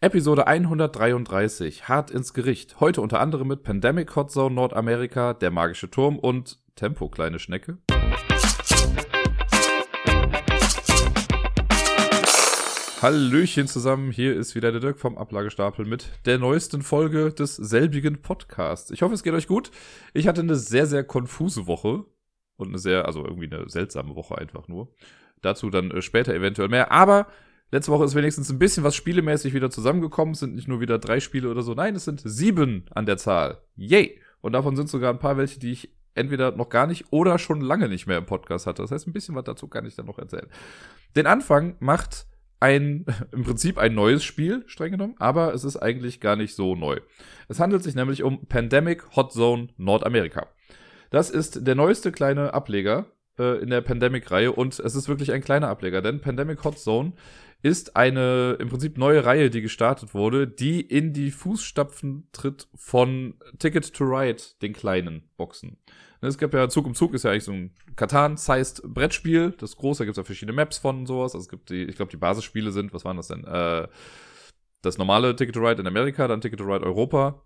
Episode 133, Hart ins Gericht. Heute unter anderem mit Pandemic Hot Zone Nordamerika, Der magische Turm und Tempo, kleine Schnecke. Hallöchen zusammen, hier ist wieder der Dirk vom Ablagestapel mit der neuesten Folge des selbigen Podcasts. Ich hoffe, es geht euch gut. Ich hatte eine sehr, sehr konfuse Woche und eine sehr, also irgendwie eine seltsame Woche einfach nur. Dazu dann äh, später eventuell mehr, aber Letzte Woche ist wenigstens ein bisschen was spielemäßig wieder zusammengekommen. Es sind nicht nur wieder drei Spiele oder so. Nein, es sind sieben an der Zahl. Yay! Und davon sind sogar ein paar welche, die ich entweder noch gar nicht oder schon lange nicht mehr im Podcast hatte. Das heißt, ein bisschen was dazu kann ich dann noch erzählen. Den Anfang macht ein, im Prinzip ein neues Spiel, streng genommen, aber es ist eigentlich gar nicht so neu. Es handelt sich nämlich um Pandemic Hot Zone Nordamerika. Das ist der neueste kleine Ableger äh, in der Pandemic-Reihe und es ist wirklich ein kleiner Ableger, denn Pandemic Hot Zone ist eine im Prinzip neue Reihe, die gestartet wurde, die in die Fußstapfen tritt von Ticket to Ride, den kleinen Boxen. Es gab ja Zug um Zug, ist ja eigentlich so ein Katan-sized Brettspiel. Das große, da gibt es ja verschiedene Maps von und sowas. Also es gibt die, ich glaube, die Basisspiele sind, was waren das denn? Äh, das normale Ticket to Ride in Amerika, dann Ticket to Ride Europa.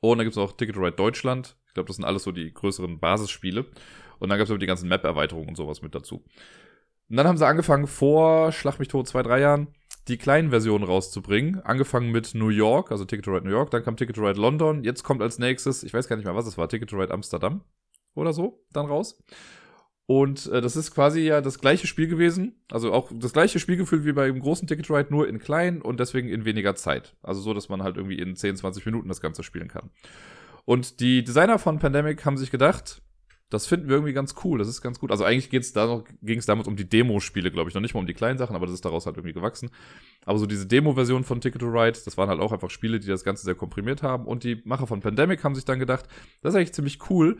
Und dann gibt es auch Ticket to Ride Deutschland. Ich glaube, das sind alles so die größeren Basisspiele. Und dann gab es aber die ganzen Map-Erweiterungen und sowas mit dazu. Und dann haben sie angefangen, vor Schlag mich tot, zwei, drei Jahren, die kleinen Versionen rauszubringen. Angefangen mit New York, also Ticket to Ride New York, dann kam Ticket to Ride London, jetzt kommt als nächstes, ich weiß gar nicht mehr, was es war, Ticket to Ride Amsterdam oder so, dann raus. Und äh, das ist quasi ja das gleiche Spiel gewesen, also auch das gleiche Spielgefühl wie beim großen Ticket to Ride, nur in klein und deswegen in weniger Zeit. Also so, dass man halt irgendwie in 10, 20 Minuten das Ganze spielen kann. Und die Designer von Pandemic haben sich gedacht, das finden wir irgendwie ganz cool. Das ist ganz gut. Also eigentlich da ging es damals um die Demo-Spiele, glaube ich. Noch nicht mal um die kleinen Sachen, aber das ist daraus halt irgendwie gewachsen. Aber so diese Demo-Version von Ticket to Ride, das waren halt auch einfach Spiele, die das Ganze sehr komprimiert haben. Und die Macher von Pandemic haben sich dann gedacht, das ist eigentlich ziemlich cool.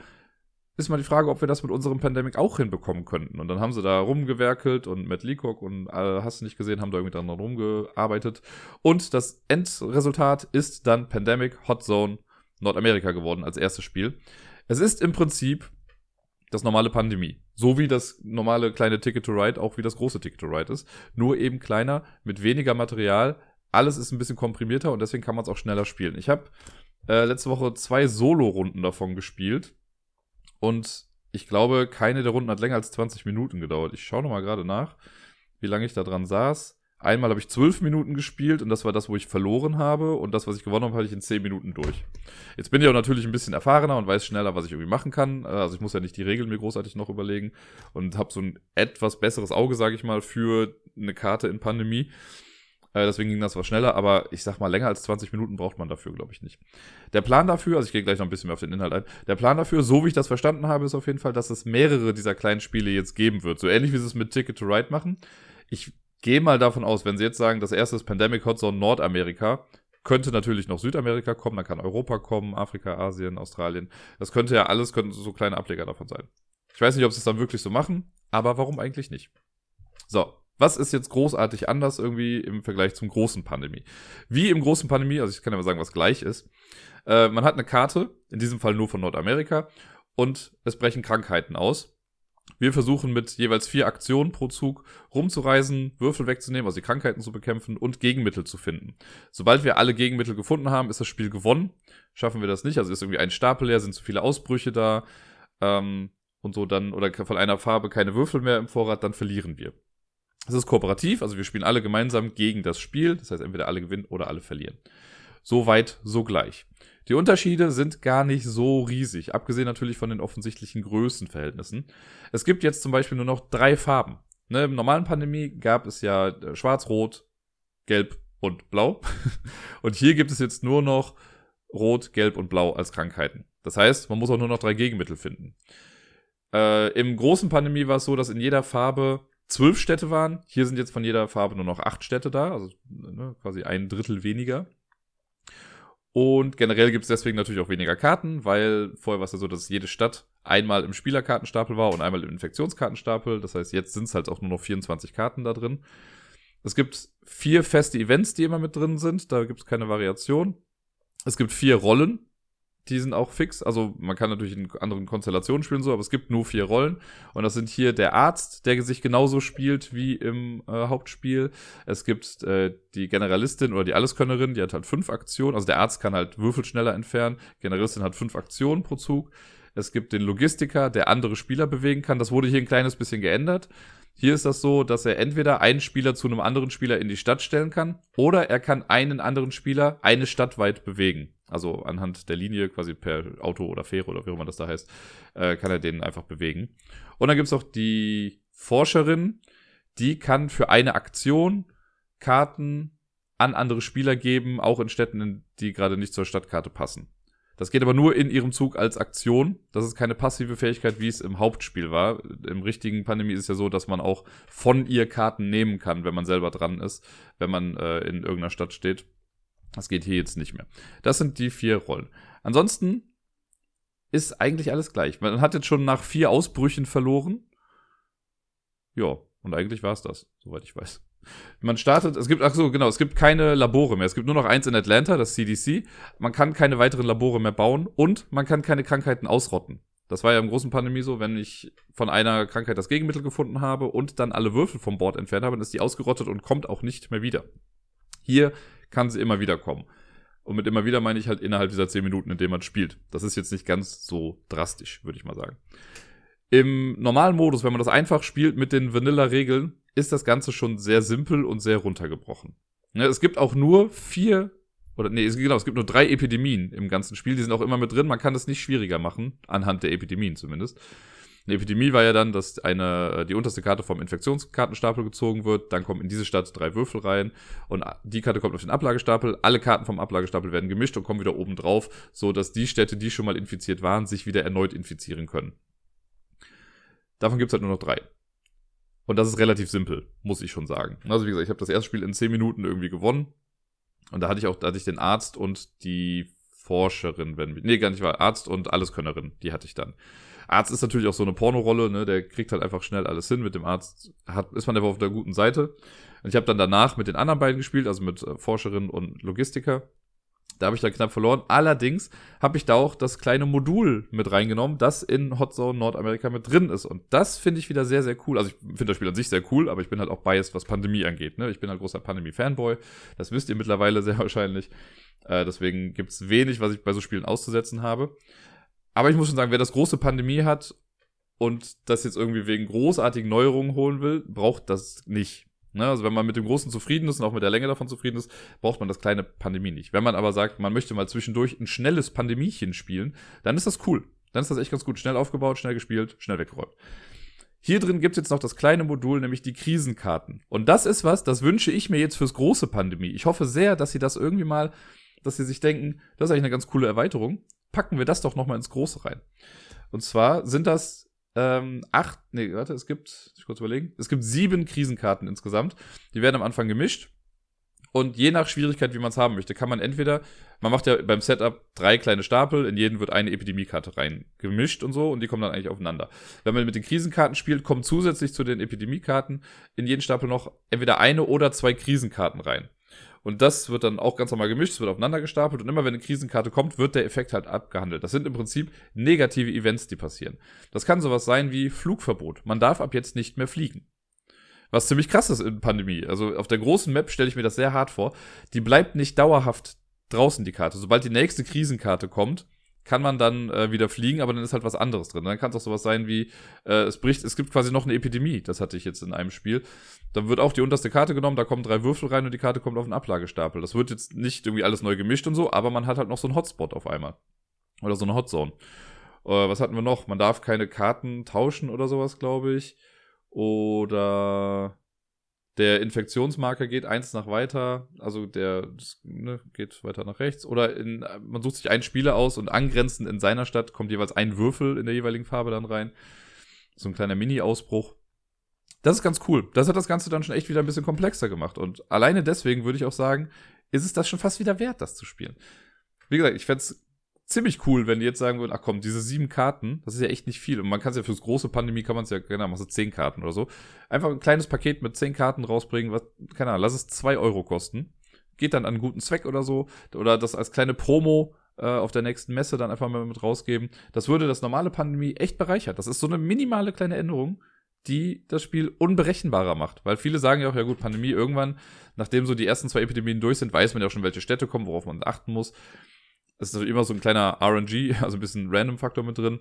Ist mal die Frage, ob wir das mit unserem Pandemic auch hinbekommen könnten. Und dann haben sie da rumgewerkelt und Matt Leacock und äh, hast du nicht gesehen, haben da irgendwie dran rumgearbeitet. Und das Endresultat ist dann Pandemic Hot Zone Nordamerika geworden als erstes Spiel. Es ist im Prinzip das normale Pandemie. So wie das normale kleine Ticket to Ride auch wie das große Ticket to Ride ist. Nur eben kleiner, mit weniger Material. Alles ist ein bisschen komprimierter und deswegen kann man es auch schneller spielen. Ich habe äh, letzte Woche zwei Solo-Runden davon gespielt. Und ich glaube, keine der Runden hat länger als 20 Minuten gedauert. Ich schaue nochmal gerade nach, wie lange ich da dran saß. Einmal habe ich zwölf Minuten gespielt und das war das, wo ich verloren habe. Und das, was ich gewonnen habe, hatte ich in zehn Minuten durch. Jetzt bin ich auch natürlich ein bisschen erfahrener und weiß schneller, was ich irgendwie machen kann. Also ich muss ja nicht die Regeln mir großartig noch überlegen und habe so ein etwas besseres Auge, sage ich mal, für eine Karte in Pandemie. Äh, deswegen ging das was schneller, aber ich sag mal, länger als 20 Minuten braucht man dafür, glaube ich, nicht. Der Plan dafür, also ich gehe gleich noch ein bisschen mehr auf den Inhalt ein, der Plan dafür, so wie ich das verstanden habe, ist auf jeden Fall, dass es mehrere dieser kleinen Spiele jetzt geben wird. So ähnlich wie sie es mit Ticket to Ride machen. Ich gehe mal davon aus, wenn sie jetzt sagen, das erste ist Pandemic Hot Nordamerika, könnte natürlich noch Südamerika kommen, dann kann Europa kommen, Afrika, Asien, Australien. Das könnte ja alles, könnten so kleine Ableger davon sein. Ich weiß nicht, ob sie es dann wirklich so machen, aber warum eigentlich nicht? So, was ist jetzt großartig anders irgendwie im Vergleich zum großen Pandemie? Wie im großen Pandemie, also ich kann ja mal sagen, was gleich ist. Äh, man hat eine Karte, in diesem Fall nur von Nordamerika, und es brechen Krankheiten aus. Wir versuchen mit jeweils vier Aktionen pro Zug rumzureisen, Würfel wegzunehmen, also die Krankheiten zu bekämpfen und Gegenmittel zu finden. Sobald wir alle Gegenmittel gefunden haben, ist das Spiel gewonnen. Schaffen wir das nicht, also ist irgendwie ein Stapel leer, sind zu viele Ausbrüche da ähm, und so dann, oder von einer Farbe keine Würfel mehr im Vorrat, dann verlieren wir. Es ist kooperativ, also wir spielen alle gemeinsam gegen das Spiel, das heißt entweder alle gewinnen oder alle verlieren. So weit, so gleich. Die Unterschiede sind gar nicht so riesig, abgesehen natürlich von den offensichtlichen Größenverhältnissen. Es gibt jetzt zum Beispiel nur noch drei Farben. Ne, Im normalen Pandemie gab es ja äh, schwarz, rot, gelb und blau. und hier gibt es jetzt nur noch rot, gelb und blau als Krankheiten. Das heißt, man muss auch nur noch drei Gegenmittel finden. Äh, Im großen Pandemie war es so, dass in jeder Farbe zwölf Städte waren. Hier sind jetzt von jeder Farbe nur noch acht Städte da, also ne, quasi ein Drittel weniger. Und generell gibt es deswegen natürlich auch weniger Karten, weil vorher war es ja so, dass jede Stadt einmal im Spielerkartenstapel war und einmal im Infektionskartenstapel. Das heißt, jetzt sind es halt auch nur noch 24 Karten da drin. Es gibt vier feste Events, die immer mit drin sind. Da gibt es keine Variation. Es gibt vier Rollen. Die sind auch fix. Also man kann natürlich in anderen Konstellationen spielen so, aber es gibt nur vier Rollen. Und das sind hier der Arzt, der sich genauso spielt wie im äh, Hauptspiel. Es gibt äh, die Generalistin oder die Alleskönnerin, die hat halt fünf Aktionen. Also der Arzt kann halt Würfel schneller entfernen. Generalistin hat fünf Aktionen pro Zug. Es gibt den Logistiker, der andere Spieler bewegen kann. Das wurde hier ein kleines bisschen geändert. Hier ist das so, dass er entweder einen Spieler zu einem anderen Spieler in die Stadt stellen kann oder er kann einen anderen Spieler eine Stadt weit bewegen. Also anhand der Linie, quasi per Auto oder Fähre oder wie auch immer das da heißt, äh, kann er den einfach bewegen. Und dann gibt's auch die Forscherin, die kann für eine Aktion Karten an andere Spieler geben, auch in Städten, die gerade nicht zur Stadtkarte passen. Das geht aber nur in ihrem Zug als Aktion. Das ist keine passive Fähigkeit, wie es im Hauptspiel war. Im richtigen Pandemie ist es ja so, dass man auch von ihr Karten nehmen kann, wenn man selber dran ist, wenn man äh, in irgendeiner Stadt steht. Das geht hier jetzt nicht mehr. Das sind die vier Rollen. Ansonsten ist eigentlich alles gleich. Man hat jetzt schon nach vier Ausbrüchen verloren. Ja, und eigentlich war es das, soweit ich weiß. Man startet, es gibt, ach so, genau, es gibt keine Labore mehr. Es gibt nur noch eins in Atlanta, das CDC. Man kann keine weiteren Labore mehr bauen und man kann keine Krankheiten ausrotten. Das war ja im großen Pandemie so, wenn ich von einer Krankheit das Gegenmittel gefunden habe und dann alle Würfel vom Bord entfernt habe, dann ist die ausgerottet und kommt auch nicht mehr wieder. Hier kann sie immer wieder kommen. Und mit immer wieder meine ich halt innerhalb dieser 10 Minuten, in denen man spielt. Das ist jetzt nicht ganz so drastisch, würde ich mal sagen. Im normalen Modus, wenn man das einfach spielt mit den Vanilla-Regeln, ist das Ganze schon sehr simpel und sehr runtergebrochen. Ja, es gibt auch nur vier, oder nee, genau, es gibt nur drei Epidemien im ganzen Spiel, die sind auch immer mit drin. Man kann es nicht schwieriger machen, anhand der Epidemien zumindest. Eine Epidemie war ja dann, dass eine, äh, die unterste Karte vom Infektionskartenstapel gezogen wird, dann kommen in diese Stadt drei Würfel rein und die Karte kommt auf den Ablagestapel, alle Karten vom Ablagestapel werden gemischt und kommen wieder oben drauf, so dass die Städte, die schon mal infiziert waren, sich wieder erneut infizieren können. Davon gibt's halt nur noch drei. Und das ist relativ simpel, muss ich schon sagen. Also wie gesagt, ich habe das erste Spiel in zehn Minuten irgendwie gewonnen. Und da hatte ich auch, da hatte ich den Arzt und die Forscherin, wenn, nee, gar nicht war, Arzt und Alleskönnerin, die hatte ich dann. Arzt ist natürlich auch so eine Pornorolle, ne? Der kriegt halt einfach schnell alles hin. Mit dem Arzt hat, ist man einfach auf der guten Seite. Und ich habe dann danach mit den anderen beiden gespielt, also mit äh, Forscherin und Logistiker. Da habe ich dann knapp verloren. Allerdings habe ich da auch das kleine Modul mit reingenommen, das in Hot Zone Nordamerika mit drin ist. Und das finde ich wieder sehr, sehr cool. Also ich finde das Spiel an sich sehr cool, aber ich bin halt auch biased, was Pandemie angeht. Ne? Ich bin halt großer Pandemie-Fanboy. Das wisst ihr mittlerweile sehr wahrscheinlich. Äh, deswegen gibt's wenig, was ich bei so Spielen auszusetzen habe. Aber ich muss schon sagen, wer das große Pandemie hat und das jetzt irgendwie wegen großartigen Neuerungen holen will, braucht das nicht. Ne? Also wenn man mit dem Großen zufrieden ist und auch mit der Länge davon zufrieden ist, braucht man das kleine Pandemie nicht. Wenn man aber sagt, man möchte mal zwischendurch ein schnelles Pandemiechen spielen, dann ist das cool. Dann ist das echt ganz gut. Schnell aufgebaut, schnell gespielt, schnell weggeräumt. Hier drin gibt's jetzt noch das kleine Modul, nämlich die Krisenkarten. Und das ist was, das wünsche ich mir jetzt fürs große Pandemie. Ich hoffe sehr, dass sie das irgendwie mal, dass sie sich denken, das ist eigentlich eine ganz coole Erweiterung packen wir das doch nochmal ins Große rein. Und zwar sind das ähm, acht, nee, warte, es gibt, ich kurz überlegen, es gibt sieben Krisenkarten insgesamt. Die werden am Anfang gemischt. Und je nach Schwierigkeit, wie man es haben möchte, kann man entweder, man macht ja beim Setup drei kleine Stapel, in jeden wird eine Epidemiekarte rein gemischt und so, und die kommen dann eigentlich aufeinander. Wenn man mit den Krisenkarten spielt, kommen zusätzlich zu den Epidemiekarten in jeden Stapel noch entweder eine oder zwei Krisenkarten rein. Und das wird dann auch ganz normal gemischt, es wird aufeinander gestapelt und immer wenn eine Krisenkarte kommt, wird der Effekt halt abgehandelt. Das sind im Prinzip negative Events, die passieren. Das kann sowas sein wie Flugverbot. Man darf ab jetzt nicht mehr fliegen. Was ziemlich krass ist in Pandemie. Also auf der großen Map stelle ich mir das sehr hart vor. Die bleibt nicht dauerhaft draußen, die Karte. Sobald die nächste Krisenkarte kommt, kann man dann äh, wieder fliegen, aber dann ist halt was anderes drin. Dann kann es auch sowas sein wie, äh, es bricht, es gibt quasi noch eine Epidemie, das hatte ich jetzt in einem Spiel. Dann wird auch die unterste Karte genommen, da kommen drei Würfel rein und die Karte kommt auf den Ablagestapel. Das wird jetzt nicht irgendwie alles neu gemischt und so, aber man hat halt noch so einen Hotspot auf einmal. Oder so eine Hotzone. Äh, was hatten wir noch? Man darf keine Karten tauschen oder sowas, glaube ich. Oder der Infektionsmarker geht eins nach weiter, also der ne, geht weiter nach rechts. Oder in, man sucht sich einen Spieler aus und angrenzend in seiner Stadt kommt jeweils ein Würfel in der jeweiligen Farbe dann rein. So ein kleiner Mini-Ausbruch. Das ist ganz cool. Das hat das Ganze dann schon echt wieder ein bisschen komplexer gemacht. Und alleine deswegen würde ich auch sagen, ist es das schon fast wieder wert, das zu spielen. Wie gesagt, ich fände es ziemlich cool, wenn die jetzt sagen würden, ach komm, diese sieben Karten, das ist ja echt nicht viel. Und man kann es ja fürs große Pandemie, kann man es ja, genau, machst du zehn Karten oder so. Einfach ein kleines Paket mit zehn Karten rausbringen, was, keine Ahnung, lass es zwei Euro kosten. Geht dann an einen guten Zweck oder so. Oder das als kleine Promo äh, auf der nächsten Messe dann einfach mal mit rausgeben. Das würde das normale Pandemie echt bereichern. Das ist so eine minimale kleine Änderung, die das Spiel unberechenbarer macht. Weil viele sagen ja auch, ja gut, Pandemie irgendwann, nachdem so die ersten zwei Epidemien durch sind, weiß man ja schon, welche Städte kommen, worauf man achten muss. Es ist natürlich immer so ein kleiner RNG, also ein bisschen Random-Faktor mit drin.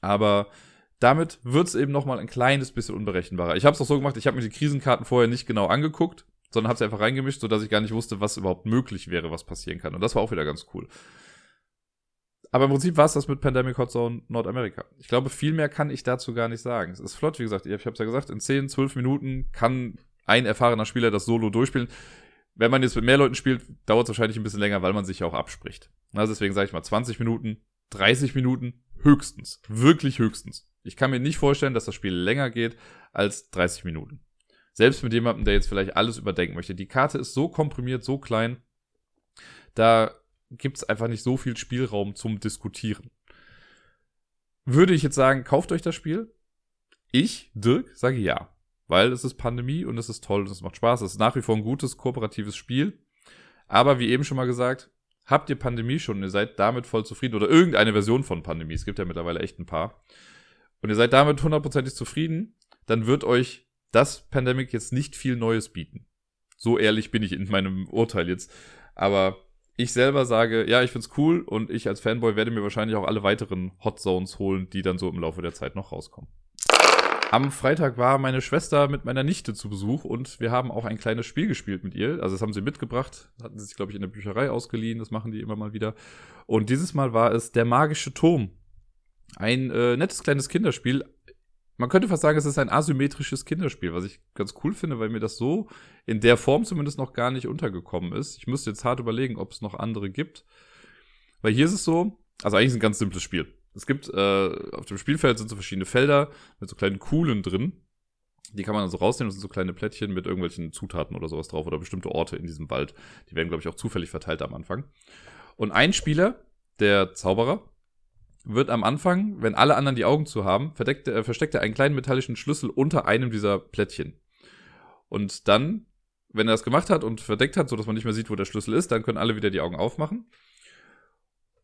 Aber damit wird es eben nochmal ein kleines bisschen unberechenbarer. Ich habe es auch so gemacht, ich habe mir die Krisenkarten vorher nicht genau angeguckt, sondern habe sie einfach reingemischt, sodass ich gar nicht wusste, was überhaupt möglich wäre, was passieren kann. Und das war auch wieder ganz cool. Aber im Prinzip war es das mit Pandemic Hot Zone Nordamerika. Ich glaube, viel mehr kann ich dazu gar nicht sagen. Es ist flott, wie gesagt, ich habe es ja gesagt, in 10, 12 Minuten kann ein erfahrener Spieler das Solo durchspielen. Wenn man jetzt mit mehr Leuten spielt, dauert es wahrscheinlich ein bisschen länger, weil man sich ja auch abspricht. Also deswegen sage ich mal 20 Minuten, 30 Minuten, höchstens. Wirklich höchstens. Ich kann mir nicht vorstellen, dass das Spiel länger geht als 30 Minuten. Selbst mit jemandem, der jetzt vielleicht alles überdenken möchte. Die Karte ist so komprimiert, so klein, da gibt es einfach nicht so viel Spielraum zum Diskutieren. Würde ich jetzt sagen, kauft euch das Spiel? Ich, Dirk, sage ja. Weil es ist Pandemie und es ist toll und es macht Spaß. Es ist nach wie vor ein gutes, kooperatives Spiel. Aber wie eben schon mal gesagt, habt ihr Pandemie schon und ihr seid damit voll zufrieden oder irgendeine Version von Pandemie, es gibt ja mittlerweile echt ein paar, und ihr seid damit hundertprozentig zufrieden, dann wird euch das Pandemic jetzt nicht viel Neues bieten. So ehrlich bin ich in meinem Urteil jetzt. Aber ich selber sage, ja, ich find's cool und ich als Fanboy werde mir wahrscheinlich auch alle weiteren Hot Zones holen, die dann so im Laufe der Zeit noch rauskommen. Am Freitag war meine Schwester mit meiner Nichte zu Besuch und wir haben auch ein kleines Spiel gespielt mit ihr. Also das haben sie mitgebracht, hatten sie sich, glaube ich, in der Bücherei ausgeliehen, das machen die immer mal wieder. Und dieses Mal war es der magische Turm. Ein äh, nettes kleines Kinderspiel, man könnte fast sagen, es ist ein asymmetrisches Kinderspiel, was ich ganz cool finde, weil mir das so in der Form zumindest noch gar nicht untergekommen ist. Ich müsste jetzt hart überlegen, ob es noch andere gibt. Weil hier ist es so, also eigentlich ist es ein ganz simples Spiel. Es gibt, äh, auf dem Spielfeld sind so verschiedene Felder mit so kleinen Kuhlen drin. Die kann man also rausnehmen, das sind so kleine Plättchen mit irgendwelchen Zutaten oder sowas drauf oder bestimmte Orte in diesem Wald. Die werden, glaube ich, auch zufällig verteilt am Anfang. Und ein Spieler, der Zauberer, wird am Anfang, wenn alle anderen die Augen zu haben, verdeckt, äh, versteckt er einen kleinen metallischen Schlüssel unter einem dieser Plättchen. Und dann, wenn er das gemacht hat und verdeckt hat, sodass man nicht mehr sieht, wo der Schlüssel ist, dann können alle wieder die Augen aufmachen.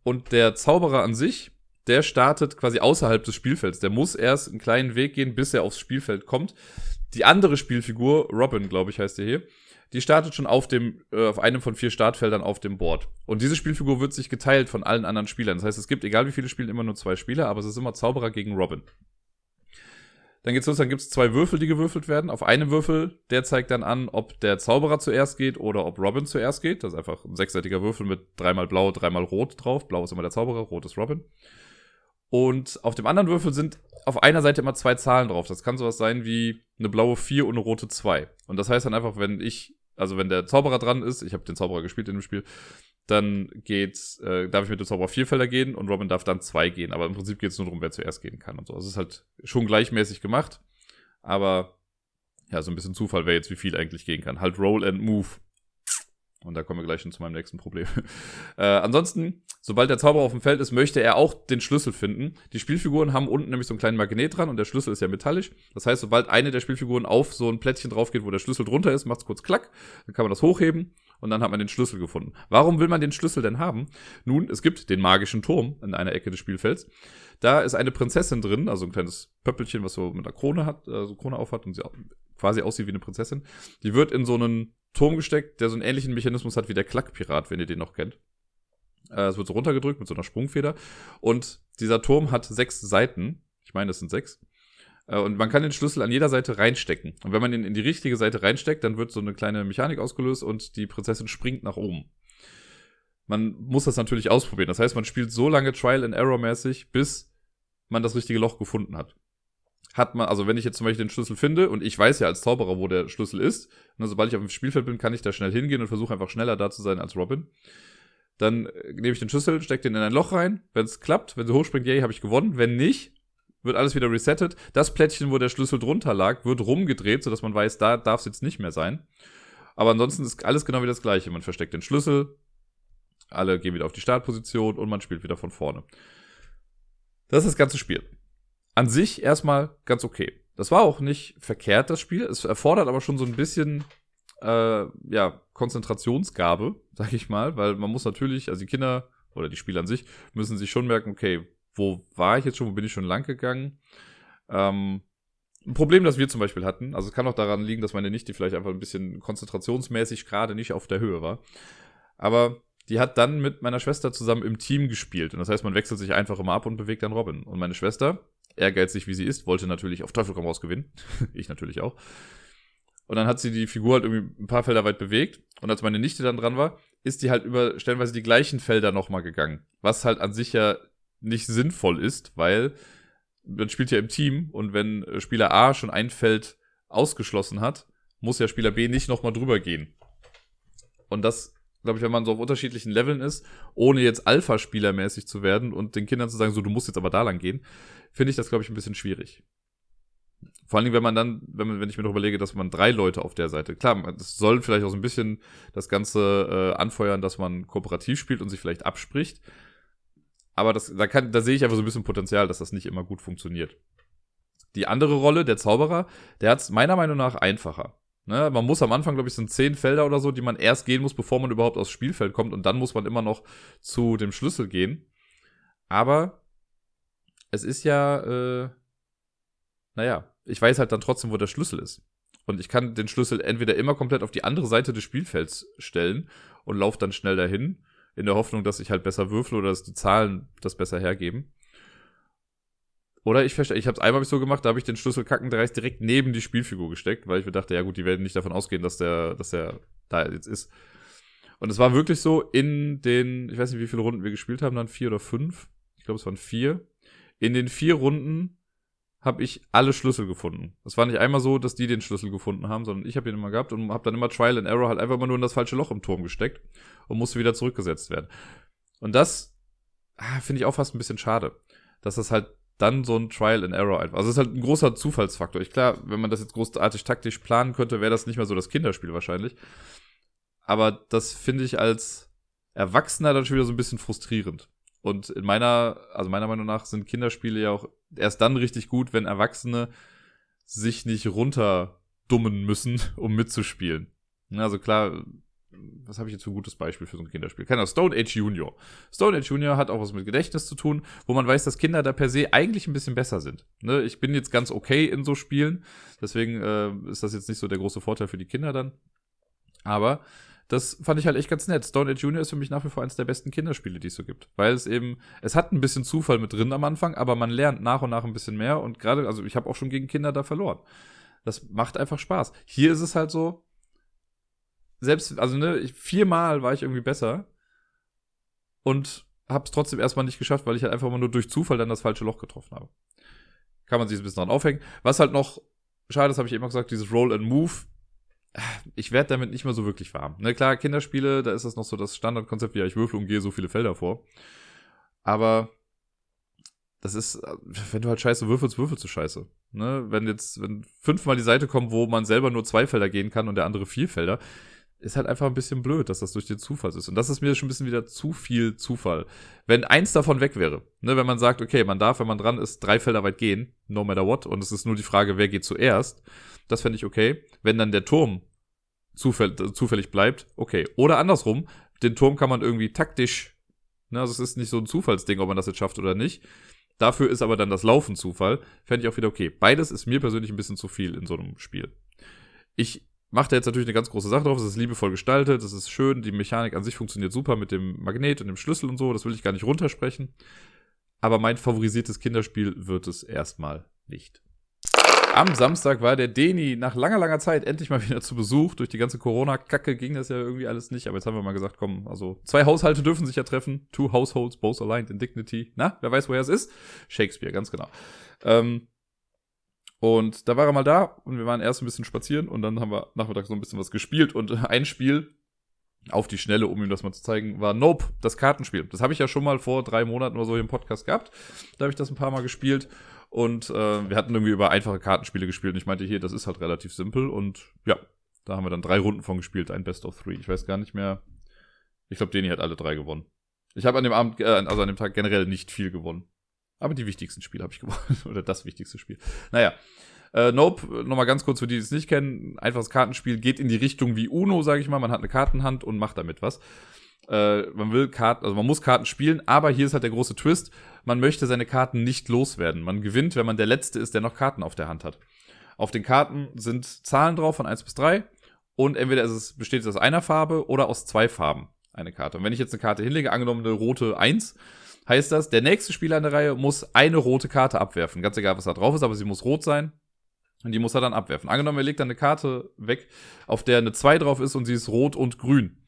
Und der Zauberer an sich, der startet quasi außerhalb des Spielfelds. Der muss erst einen kleinen Weg gehen, bis er aufs Spielfeld kommt. Die andere Spielfigur, Robin, glaube ich, heißt der hier, die startet schon auf dem, äh, auf einem von vier Startfeldern auf dem Board. Und diese Spielfigur wird sich geteilt von allen anderen Spielern. Das heißt, es gibt, egal wie viele spielen, immer nur zwei Spieler, aber es ist immer Zauberer gegen Robin. Dann geht's los, dann gibt's zwei Würfel, die gewürfelt werden. Auf einem Würfel, der zeigt dann an, ob der Zauberer zuerst geht oder ob Robin zuerst geht. Das ist einfach ein sechsseitiger Würfel mit dreimal blau, dreimal rot drauf. Blau ist immer der Zauberer, rot ist Robin. Und auf dem anderen Würfel sind auf einer Seite immer zwei Zahlen drauf. Das kann sowas sein wie eine blaue 4 und eine rote 2. Und das heißt dann einfach, wenn ich also wenn der Zauberer dran ist, ich habe den Zauberer gespielt in dem Spiel, dann geht's, äh, darf ich mit dem Zauberer vier Felder gehen und Robin darf dann zwei gehen. Aber im Prinzip geht es nur darum, wer zuerst gehen kann und so. Also es ist halt schon gleichmäßig gemacht, aber ja, so ein bisschen Zufall, wer jetzt wie viel eigentlich gehen kann. Halt Roll and Move. Und da kommen wir gleich schon zu meinem nächsten Problem. äh, ansonsten, sobald der Zauberer auf dem Feld ist, möchte er auch den Schlüssel finden. Die Spielfiguren haben unten nämlich so einen kleinen Magnet dran und der Schlüssel ist ja metallisch. Das heißt, sobald eine der Spielfiguren auf so ein Plättchen drauf geht, wo der Schlüssel drunter ist, macht es kurz klack, dann kann man das hochheben und dann hat man den Schlüssel gefunden. Warum will man den Schlüssel denn haben? Nun, es gibt den magischen Turm in einer Ecke des Spielfelds. Da ist eine Prinzessin drin, also ein kleines Pöppelchen, was so mit einer Krone hat, also Krone auf hat und sie quasi aussieht wie eine Prinzessin. Die wird in so einen Turm gesteckt, der so einen ähnlichen Mechanismus hat wie der Klackpirat, wenn ihr den noch kennt. Äh, es wird so runtergedrückt mit so einer Sprungfeder. Und dieser Turm hat sechs Seiten. Ich meine, es sind sechs. Äh, und man kann den Schlüssel an jeder Seite reinstecken. Und wenn man ihn in die richtige Seite reinsteckt, dann wird so eine kleine Mechanik ausgelöst und die Prinzessin springt nach oben. Man muss das natürlich ausprobieren. Das heißt, man spielt so lange Trial and Error mäßig, bis man das richtige Loch gefunden hat hat man, also wenn ich jetzt zum Beispiel den Schlüssel finde und ich weiß ja als Zauberer, wo der Schlüssel ist, ne, sobald ich auf dem Spielfeld bin, kann ich da schnell hingehen und versuche einfach schneller da zu sein als Robin. Dann äh, nehme ich den Schlüssel, stecke den in ein Loch rein. Wenn es klappt, wenn sie hochspringt, yay, habe ich gewonnen. Wenn nicht, wird alles wieder resettet. Das Plättchen, wo der Schlüssel drunter lag, wird rumgedreht, sodass man weiß, da darf es jetzt nicht mehr sein. Aber ansonsten ist alles genau wie das gleiche. Man versteckt den Schlüssel, alle gehen wieder auf die Startposition und man spielt wieder von vorne. Das ist das ganze Spiel an sich erstmal ganz okay. Das war auch nicht verkehrt, das Spiel. Es erfordert aber schon so ein bisschen äh, ja, Konzentrationsgabe, sag ich mal, weil man muss natürlich, also die Kinder oder die Spieler an sich, müssen sich schon merken, okay, wo war ich jetzt schon, wo bin ich schon lang gegangen? Ähm, ein Problem, das wir zum Beispiel hatten, also es kann auch daran liegen, dass meine Nichte vielleicht einfach ein bisschen konzentrationsmäßig gerade nicht auf der Höhe war. Aber die hat dann mit meiner Schwester zusammen im Team gespielt. Und das heißt, man wechselt sich einfach immer ab und bewegt dann Robin. Und meine Schwester, ehrgeizig wie sie ist, wollte natürlich auf Teufel komm raus gewinnen. ich natürlich auch. Und dann hat sie die Figur halt irgendwie ein paar Felder weit bewegt. Und als meine Nichte dann dran war, ist die halt über stellenweise die gleichen Felder nochmal gegangen. Was halt an sich ja nicht sinnvoll ist, weil man spielt ja im Team und wenn äh, Spieler A schon ein Feld ausgeschlossen hat, muss ja Spieler B nicht nochmal drüber gehen. Und das, glaube ich, wenn man so auf unterschiedlichen Leveln ist, ohne jetzt Alpha-Spielermäßig zu werden und den Kindern zu sagen, so, du musst jetzt aber da lang gehen, finde ich das, glaube ich, ein bisschen schwierig. Vor allen Dingen, wenn man dann, wenn, man, wenn ich mir noch überlege, dass man drei Leute auf der Seite, klar, das soll vielleicht auch so ein bisschen das Ganze äh, anfeuern, dass man kooperativ spielt und sich vielleicht abspricht. Aber das, da, kann, da sehe ich einfach so ein bisschen Potenzial, dass das nicht immer gut funktioniert. Die andere Rolle, der Zauberer, der hat es meiner Meinung nach einfacher. Ne, man muss am Anfang, glaube ich, sind zehn Felder oder so, die man erst gehen muss, bevor man überhaupt aufs Spielfeld kommt. Und dann muss man immer noch zu dem Schlüssel gehen. Aber es ist ja, äh, naja, ich weiß halt dann trotzdem, wo der Schlüssel ist. Und ich kann den Schlüssel entweder immer komplett auf die andere Seite des Spielfelds stellen und laufe dann schnell dahin in der Hoffnung, dass ich halt besser würfle oder dass die Zahlen das besser hergeben. Oder ich verstehe, ich habe es einmal so gemacht, da habe ich den Schlüssel kackendereist direkt neben die Spielfigur gesteckt, weil ich mir dachte, ja gut, die werden nicht davon ausgehen, dass der, dass der da jetzt ist. Und es war wirklich so in den, ich weiß nicht, wie viele Runden wir gespielt haben, dann vier oder fünf. Ich glaube, es waren vier. In den vier Runden habe ich alle Schlüssel gefunden. Es war nicht einmal so, dass die den Schlüssel gefunden haben, sondern ich habe ihn immer gehabt und habe dann immer Trial and Error halt einfach mal nur in das falsche Loch im Turm gesteckt und musste wieder zurückgesetzt werden. Und das ah, finde ich auch fast ein bisschen schade, dass das halt dann so ein Trial and Error einfach. Also es ist halt ein großer Zufallsfaktor. Ich klar, wenn man das jetzt großartig taktisch planen könnte, wäre das nicht mehr so das Kinderspiel wahrscheinlich. Aber das finde ich als Erwachsener dann schon wieder so ein bisschen frustrierend. Und in meiner, also meiner Meinung nach sind Kinderspiele ja auch erst dann richtig gut, wenn Erwachsene sich nicht runterdummen müssen, um mitzuspielen. Also klar, was habe ich jetzt für ein gutes Beispiel für so ein Kinderspiel? Keiner, Stone Age Junior. Stone Age Junior hat auch was mit Gedächtnis zu tun, wo man weiß, dass Kinder da per se eigentlich ein bisschen besser sind. Ne? Ich bin jetzt ganz okay in so Spielen, deswegen äh, ist das jetzt nicht so der große Vorteil für die Kinder dann. Aber das fand ich halt echt ganz nett. Stone Age Junior ist für mich nach wie vor eines der besten Kinderspiele, die es so gibt. Weil es eben, es hat ein bisschen Zufall mit drin am Anfang, aber man lernt nach und nach ein bisschen mehr und gerade, also ich habe auch schon gegen Kinder da verloren. Das macht einfach Spaß. Hier ist es halt so, selbst, also ne, ich, viermal war ich irgendwie besser und hab's trotzdem erstmal nicht geschafft, weil ich halt einfach mal nur durch Zufall dann das falsche Loch getroffen habe. Kann man sich ein bisschen dran aufhängen. Was halt noch schade, das habe ich eben gesagt, dieses Roll and Move ich werde damit nicht mehr so wirklich warm. Ne, klar, Kinderspiele, da ist das noch so das Standardkonzept, ja, ich würfel und gehe so viele Felder vor. Aber das ist, wenn du halt scheiße würfelst, würfelst du scheiße. Ne? Wenn jetzt, wenn fünfmal die Seite kommt, wo man selber nur zwei Felder gehen kann und der andere vier Felder, ist halt einfach ein bisschen blöd, dass das durch den Zufall ist. Und das ist mir schon ein bisschen wieder zu viel Zufall. Wenn eins davon weg wäre, ne, wenn man sagt, okay, man darf, wenn man dran ist, drei Felder weit gehen, no matter what, und es ist nur die Frage, wer geht zuerst, das fände ich okay. Wenn dann der Turm zufäll zufällig bleibt, okay. Oder andersrum, den Turm kann man irgendwie taktisch, ne, also es ist nicht so ein Zufallsding, ob man das jetzt schafft oder nicht. Dafür ist aber dann das Laufen Zufall. Fände ich auch wieder okay. Beides ist mir persönlich ein bisschen zu viel in so einem Spiel. Ich mache da jetzt natürlich eine ganz große Sache drauf. Es ist liebevoll gestaltet, es ist schön, die Mechanik an sich funktioniert super mit dem Magnet und dem Schlüssel und so. Das will ich gar nicht runtersprechen. Aber mein favorisiertes Kinderspiel wird es erstmal nicht. Am Samstag war der Deni nach langer, langer Zeit endlich mal wieder zu Besuch. Durch die ganze Corona-Kacke ging das ja irgendwie alles nicht. Aber jetzt haben wir mal gesagt, komm, also zwei Haushalte dürfen sich ja treffen. Two households, both aligned in dignity. Na, wer weiß, woher es ist? Shakespeare, ganz genau. Ähm, und da war er mal da und wir waren erst ein bisschen spazieren und dann haben wir nachmittags so ein bisschen was gespielt und ein Spiel auf die Schnelle, um ihm das mal zu zeigen, war Nope, das Kartenspiel. Das habe ich ja schon mal vor drei Monaten oder so hier im Podcast gehabt. Da habe ich das ein paar Mal gespielt und äh, wir hatten irgendwie über einfache Kartenspiele gespielt und ich meinte hier, das ist halt relativ simpel und ja, da haben wir dann drei Runden von gespielt, ein Best of Three. Ich weiß gar nicht mehr. Ich glaube, Deni hat alle drei gewonnen. Ich habe an dem Abend, äh, also an dem Tag generell nicht viel gewonnen. Aber die wichtigsten Spiele habe ich gewonnen. Oder das wichtigste Spiel. Naja. Äh, nope, nochmal ganz kurz für die, die es nicht kennen. Einfaches Kartenspiel geht in die Richtung wie Uno, sage ich mal. Man hat eine Kartenhand und macht damit was. Äh, man will Karten, also man muss Karten spielen, aber hier ist halt der große Twist. Man möchte seine Karten nicht loswerden. Man gewinnt, wenn man der Letzte ist, der noch Karten auf der Hand hat. Auf den Karten sind Zahlen drauf von 1 bis 3 und entweder es, besteht es aus einer Farbe oder aus zwei Farben eine Karte. Und wenn ich jetzt eine Karte hinlege, angenommen eine rote 1, heißt das, der nächste Spieler in der Reihe muss eine rote Karte abwerfen. Ganz egal, was da drauf ist, aber sie muss rot sein. Und die muss er dann abwerfen. Angenommen, er legt dann eine Karte weg, auf der eine 2 drauf ist und sie ist rot und grün.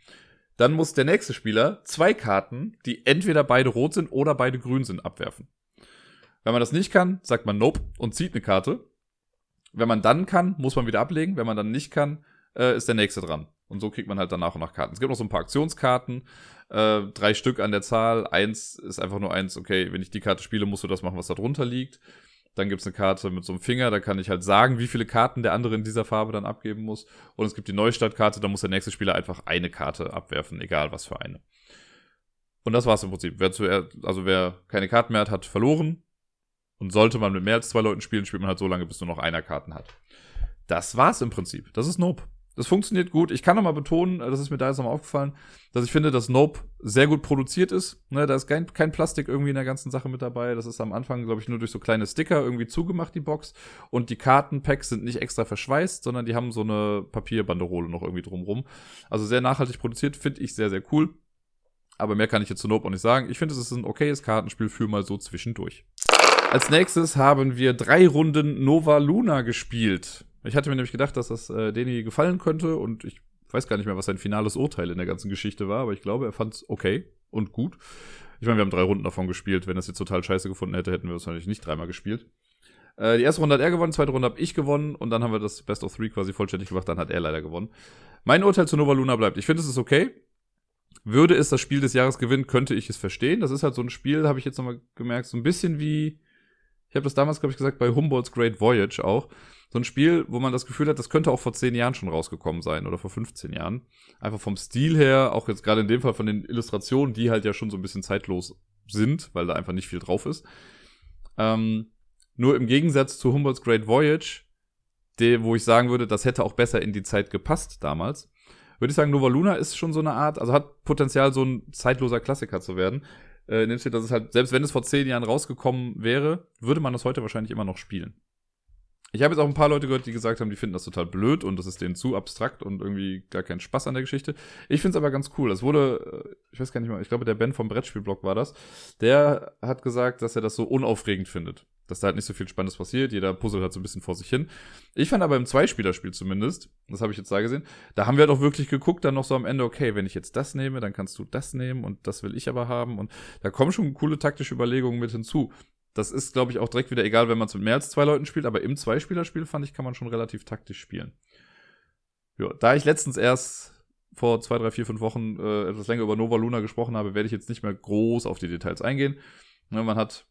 Dann muss der nächste Spieler zwei Karten, die entweder beide rot sind oder beide grün sind, abwerfen. Wenn man das nicht kann, sagt man Nope und zieht eine Karte. Wenn man dann kann, muss man wieder ablegen. Wenn man dann nicht kann, äh, ist der nächste dran. Und so kriegt man halt dann nach und nach Karten. Es gibt noch so ein paar Aktionskarten, äh, drei Stück an der Zahl. Eins ist einfach nur eins, okay, wenn ich die Karte spiele, musst du das machen, was da drunter liegt. Dann gibt's eine Karte mit so einem Finger, da kann ich halt sagen, wie viele Karten der andere in dieser Farbe dann abgeben muss. Und es gibt die Neustartkarte, da muss der nächste Spieler einfach eine Karte abwerfen, egal was für eine. Und das war's im Prinzip. Wer zuerst, also wer keine Karten mehr hat, hat verloren. Und sollte man mit mehr als zwei Leuten spielen, spielt man halt so lange, bis nur noch einer Karten hat. Das war's im Prinzip. Das ist Nope. Das funktioniert gut. Ich kann nochmal betonen, das ist mir da jetzt nochmal aufgefallen, dass ich finde, dass Nope sehr gut produziert ist. Ne, da ist kein, kein Plastik irgendwie in der ganzen Sache mit dabei. Das ist am Anfang, glaube ich, nur durch so kleine Sticker irgendwie zugemacht, die Box. Und die Kartenpacks sind nicht extra verschweißt, sondern die haben so eine Papierbanderole noch irgendwie drumrum. Also sehr nachhaltig produziert, finde ich sehr, sehr cool. Aber mehr kann ich jetzt zu Nope auch nicht sagen. Ich finde, es ist ein okayes Kartenspiel für mal so zwischendurch. Als nächstes haben wir drei Runden Nova Luna gespielt. Ich hatte mir nämlich gedacht, dass das äh, Deni gefallen könnte und ich weiß gar nicht mehr, was sein finales Urteil in der ganzen Geschichte war, aber ich glaube, er fand es okay und gut. Ich meine, wir haben drei Runden davon gespielt. Wenn er es jetzt total scheiße gefunden hätte, hätten wir wahrscheinlich nicht dreimal gespielt. Äh, die erste Runde hat er gewonnen, zweite Runde habe ich gewonnen und dann haben wir das Best of Three quasi vollständig gemacht, dann hat er leider gewonnen. Mein Urteil zu Nova Luna bleibt. Ich finde, es ist okay. Würde es das Spiel des Jahres gewinnen, könnte ich es verstehen. Das ist halt so ein Spiel, habe ich jetzt nochmal gemerkt, so ein bisschen wie, ich habe das damals, glaube ich, gesagt, bei Humboldt's Great Voyage auch so ein Spiel, wo man das Gefühl hat, das könnte auch vor zehn Jahren schon rausgekommen sein oder vor 15 Jahren. Einfach vom Stil her, auch jetzt gerade in dem Fall von den Illustrationen, die halt ja schon so ein bisschen zeitlos sind, weil da einfach nicht viel drauf ist. Ähm, nur im Gegensatz zu Humboldt's Great Voyage, der, wo ich sagen würde, das hätte auch besser in die Zeit gepasst damals, würde ich sagen, Nova Luna ist schon so eine Art, also hat Potenzial, so ein zeitloser Klassiker zu werden. Äh, nimmst du, dass es halt, selbst wenn es vor zehn Jahren rausgekommen wäre, würde man das heute wahrscheinlich immer noch spielen. Ich habe jetzt auch ein paar Leute gehört, die gesagt haben, die finden das total blöd und das ist denen zu abstrakt und irgendwie gar keinen Spaß an der Geschichte. Ich finde es aber ganz cool. Es wurde, äh, ich weiß gar nicht mehr, ich glaube, der Ben vom Brettspielblog war das. Der hat gesagt, dass er das so unaufregend findet. Dass da halt nicht so viel Spannendes passiert. Jeder Puzzle hat so ein bisschen vor sich hin. Ich fand aber im Zweispielerspiel zumindest, das habe ich jetzt da gesehen, da haben wir halt auch wirklich geguckt, dann noch so am Ende, okay, wenn ich jetzt das nehme, dann kannst du das nehmen und das will ich aber haben. Und da kommen schon coole taktische Überlegungen mit hinzu. Das ist, glaube ich, auch direkt wieder egal, wenn man es mit mehr als zwei Leuten spielt, aber im Zweispielerspiel fand ich, kann man schon relativ taktisch spielen. Ja, da ich letztens erst vor zwei, drei, vier, fünf Wochen äh, etwas länger über Nova Luna gesprochen habe, werde ich jetzt nicht mehr groß auf die Details eingehen. Ne, man hat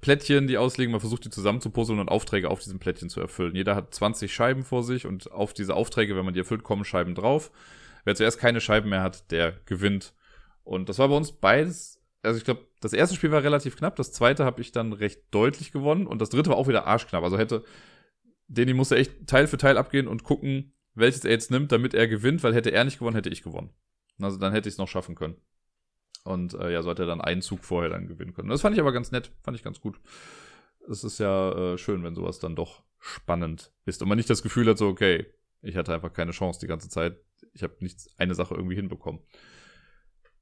Plättchen, die ausliegen, man versucht die zusammenzupuzzeln und Aufträge auf diesen Plättchen zu erfüllen. Jeder hat 20 Scheiben vor sich und auf diese Aufträge, wenn man die erfüllt, kommen Scheiben drauf. Wer zuerst keine Scheiben mehr hat, der gewinnt. Und das war bei uns beides also ich glaube, das erste Spiel war relativ knapp, das zweite habe ich dann recht deutlich gewonnen und das dritte war auch wieder arschknapp. Also hätte, Danny musste echt Teil für Teil abgehen und gucken, welches er jetzt nimmt, damit er gewinnt, weil hätte er nicht gewonnen, hätte ich gewonnen. Also dann hätte ich es noch schaffen können. Und äh, ja, so hat er dann einen Zug vorher dann gewinnen können. Das fand ich aber ganz nett, fand ich ganz gut. Es ist ja äh, schön, wenn sowas dann doch spannend ist und man nicht das Gefühl hat, so, okay, ich hatte einfach keine Chance die ganze Zeit. Ich habe nichts, eine Sache irgendwie hinbekommen.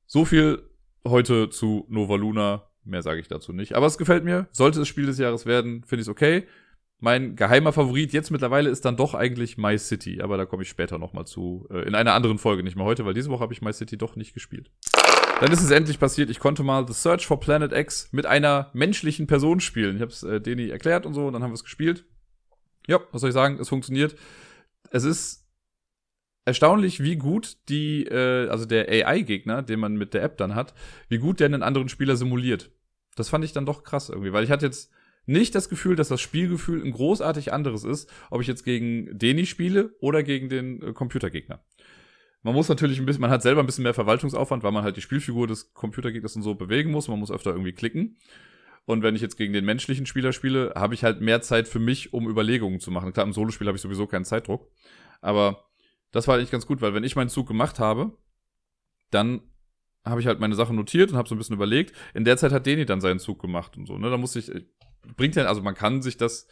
So viel heute zu Nova Luna. Mehr sage ich dazu nicht. Aber es gefällt mir. Sollte es Spiel des Jahres werden, finde ich es okay. Mein geheimer Favorit jetzt mittlerweile ist dann doch eigentlich My City, aber da komme ich später nochmal zu. Äh, in einer anderen Folge, nicht mehr heute, weil diese Woche habe ich My City doch nicht gespielt. Dann ist es endlich passiert. Ich konnte mal The Search for Planet X mit einer menschlichen Person spielen. Ich habe es äh, Deni erklärt und so, und dann haben wir es gespielt. Ja, was soll ich sagen? Es funktioniert. Es ist erstaunlich, wie gut die, äh, also der AI-Gegner, den man mit der App dann hat, wie gut der einen anderen Spieler simuliert. Das fand ich dann doch krass irgendwie, weil ich hatte jetzt nicht das Gefühl, dass das Spielgefühl ein großartig anderes ist, ob ich jetzt gegen Deni spiele oder gegen den äh, Computergegner. Man muss natürlich ein bisschen, man hat selber ein bisschen mehr Verwaltungsaufwand, weil man halt die Spielfigur des Computergegners und so bewegen muss. Man muss öfter irgendwie klicken. Und wenn ich jetzt gegen den menschlichen Spieler spiele, habe ich halt mehr Zeit für mich, um Überlegungen zu machen. Klar, im Solospiel habe ich sowieso keinen Zeitdruck. Aber das war eigentlich ganz gut, weil wenn ich meinen Zug gemacht habe, dann habe ich halt meine Sachen notiert und habe so ein bisschen überlegt. In der Zeit hat Deni dann seinen Zug gemacht und so. Ne? Da muss ich, bringt ja, also man kann sich das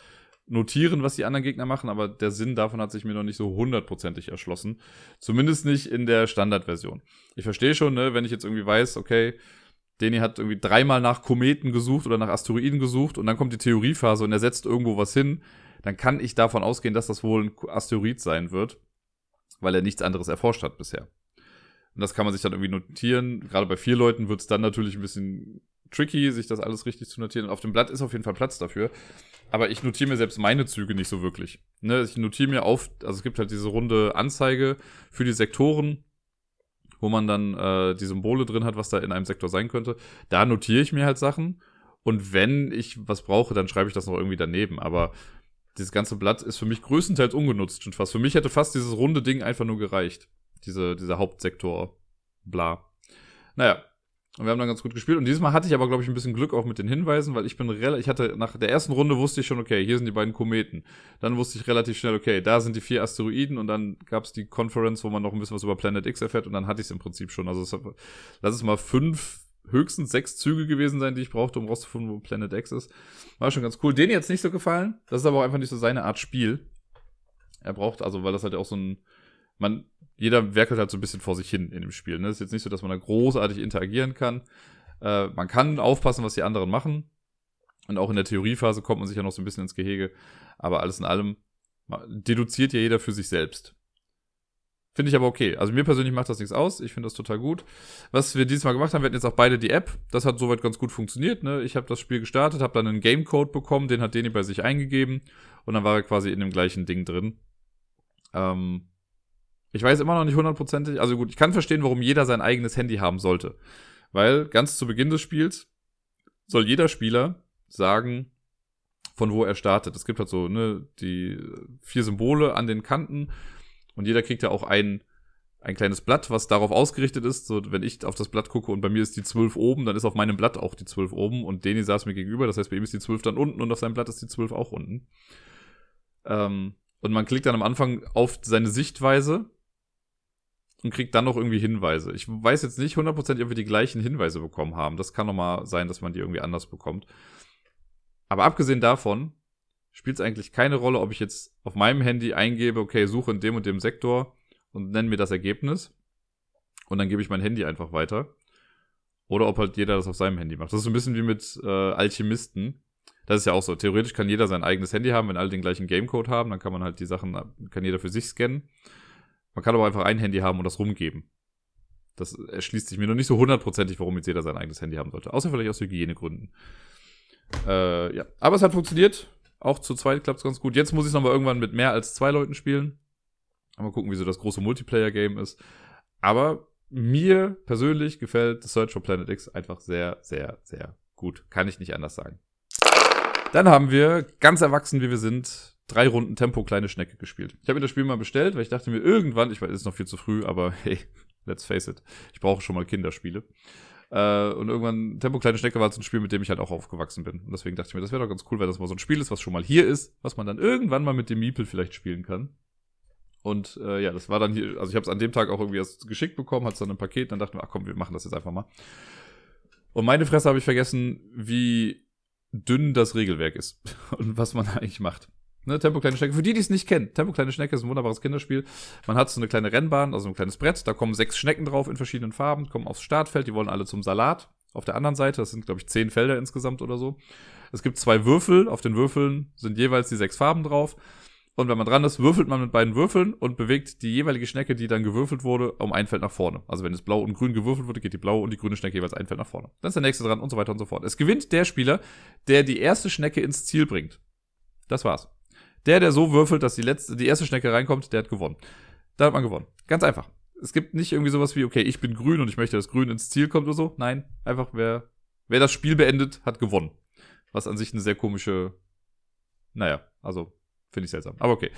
notieren, was die anderen Gegner machen, aber der Sinn davon hat sich mir noch nicht so hundertprozentig erschlossen. Zumindest nicht in der Standardversion. Ich verstehe schon, ne, wenn ich jetzt irgendwie weiß, okay, Deni hat irgendwie dreimal nach Kometen gesucht oder nach Asteroiden gesucht und dann kommt die Theoriephase und er setzt irgendwo was hin, dann kann ich davon ausgehen, dass das wohl ein Asteroid sein wird, weil er nichts anderes erforscht hat bisher. Und das kann man sich dann irgendwie notieren. Gerade bei vier Leuten wird es dann natürlich ein bisschen tricky, sich das alles richtig zu notieren. Auf dem Blatt ist auf jeden Fall Platz dafür. Aber ich notiere mir selbst meine Züge nicht so wirklich. Ne, ich notiere mir auf, also es gibt halt diese runde Anzeige für die Sektoren, wo man dann äh, die Symbole drin hat, was da in einem Sektor sein könnte. Da notiere ich mir halt Sachen. Und wenn ich was brauche, dann schreibe ich das noch irgendwie daneben. Aber dieses ganze Blatt ist für mich größtenteils ungenutzt schon fast. Für mich hätte fast dieses runde Ding einfach nur gereicht. Diese, dieser Hauptsektor, bla. Naja, und wir haben dann ganz gut gespielt. Und dieses Mal hatte ich aber, glaube ich, ein bisschen Glück auch mit den Hinweisen, weil ich bin relativ, ich hatte nach der ersten Runde wusste ich schon, okay, hier sind die beiden Kometen. Dann wusste ich relativ schnell, okay, da sind die vier Asteroiden und dann gab es die Conference, wo man noch ein bisschen was über Planet X erfährt und dann hatte ich es im Prinzip schon. Also lass es mal fünf, höchstens sechs Züge gewesen sein, die ich brauchte, um rauszufinden, wo Planet X ist. War schon ganz cool. Den jetzt nicht so gefallen. Das ist aber auch einfach nicht so seine Art Spiel. Er braucht, also, weil das halt auch so ein, man, jeder werkelt halt so ein bisschen vor sich hin in dem Spiel. Ne? ist jetzt nicht so, dass man da großartig interagieren kann. Äh, man kann aufpassen, was die anderen machen. Und auch in der Theoriephase kommt man sich ja noch so ein bisschen ins Gehege. Aber alles in allem deduziert ja jeder für sich selbst. Finde ich aber okay. Also mir persönlich macht das nichts aus. Ich finde das total gut. Was wir dieses Mal gemacht haben, wir hatten jetzt auch beide die App. Das hat soweit ganz gut funktioniert. Ne? Ich habe das Spiel gestartet, habe dann einen Gamecode bekommen, den hat Deni bei sich eingegeben und dann war er quasi in dem gleichen Ding drin. Ähm, ich weiß immer noch nicht hundertprozentig. Also gut, ich kann verstehen, warum jeder sein eigenes Handy haben sollte. Weil ganz zu Beginn des Spiels soll jeder Spieler sagen, von wo er startet. Es gibt halt so, ne, die vier Symbole an den Kanten und jeder kriegt ja auch ein, ein kleines Blatt, was darauf ausgerichtet ist. So, wenn ich auf das Blatt gucke und bei mir ist die 12 oben, dann ist auf meinem Blatt auch die 12 oben und Deni saß mir gegenüber. Das heißt, bei ihm ist die 12 dann unten und auf seinem Blatt ist die 12 auch unten. Ähm, und man klickt dann am Anfang auf seine Sichtweise und kriegt dann noch irgendwie Hinweise. Ich weiß jetzt nicht hundertprozentig, ob wir die gleichen Hinweise bekommen haben. Das kann nochmal sein, dass man die irgendwie anders bekommt. Aber abgesehen davon spielt es eigentlich keine Rolle, ob ich jetzt auf meinem Handy eingebe, okay, suche in dem und dem Sektor und nenne mir das Ergebnis. Und dann gebe ich mein Handy einfach weiter. Oder ob halt jeder das auf seinem Handy macht. Das ist so ein bisschen wie mit äh, Alchemisten. Das ist ja auch so. Theoretisch kann jeder sein eigenes Handy haben, wenn alle den gleichen Gamecode haben, dann kann man halt die Sachen, kann jeder für sich scannen. Man kann aber einfach ein Handy haben und das rumgeben. Das erschließt sich mir noch nicht so hundertprozentig, warum jetzt jeder sein eigenes Handy haben sollte. Außer vielleicht aus Hygienegründen. Äh, ja. Aber es hat funktioniert. Auch zu zweit klappt es ganz gut. Jetzt muss ich es nochmal irgendwann mit mehr als zwei Leuten spielen. Mal gucken, wie so das große Multiplayer-Game ist. Aber mir persönlich gefällt The Search for Planet X einfach sehr, sehr, sehr gut. Kann ich nicht anders sagen. Dann haben wir, ganz erwachsen wie wir sind, drei Runden Tempo kleine Schnecke gespielt. Ich habe mir das Spiel mal bestellt, weil ich dachte mir irgendwann, ich weiß, es ist noch viel zu früh, aber hey, let's face it, ich brauche schon mal Kinderspiele. Äh, und irgendwann Tempo kleine Schnecke war so ein Spiel, mit dem ich halt auch aufgewachsen bin. Und deswegen dachte ich mir, das wäre doch ganz cool, weil das mal so ein Spiel ist, was schon mal hier ist, was man dann irgendwann mal mit dem Miepel vielleicht spielen kann. Und äh, ja, das war dann hier, also ich habe es an dem Tag auch irgendwie erst geschickt bekommen, hat es dann ein Paket, dann dachten wir, ach komm, wir machen das jetzt einfach mal. Und meine Fresse habe ich vergessen, wie dünn das Regelwerk ist und was man eigentlich macht. Ne, Tempo Kleine Schnecke. Für die, die es nicht kennen, Tempo Kleine Schnecke ist ein wunderbares Kinderspiel. Man hat so eine kleine Rennbahn, also ein kleines Brett. Da kommen sechs Schnecken drauf in verschiedenen Farben, kommen aufs Startfeld. Die wollen alle zum Salat. Auf der anderen Seite, das sind, glaube ich, zehn Felder insgesamt oder so. Es gibt zwei Würfel. Auf den Würfeln sind jeweils die sechs Farben drauf. Und wenn man dran ist, würfelt man mit beiden Würfeln und bewegt die jeweilige Schnecke, die dann gewürfelt wurde, um ein Feld nach vorne. Also wenn es blau und grün gewürfelt wurde, geht die blaue und die grüne Schnecke jeweils ein Feld nach vorne. Dann ist der nächste dran und so weiter und so fort. Es gewinnt der Spieler, der die erste Schnecke ins Ziel bringt. Das war's. Der, der so würfelt, dass die letzte, die erste Schnecke reinkommt, der hat gewonnen. Da hat man gewonnen. Ganz einfach. Es gibt nicht irgendwie sowas wie, okay, ich bin grün und ich möchte, dass grün ins Ziel kommt oder so. Nein, einfach wer, wer das Spiel beendet, hat gewonnen. Was an sich eine sehr komische, naja, also finde ich seltsam. Aber okay.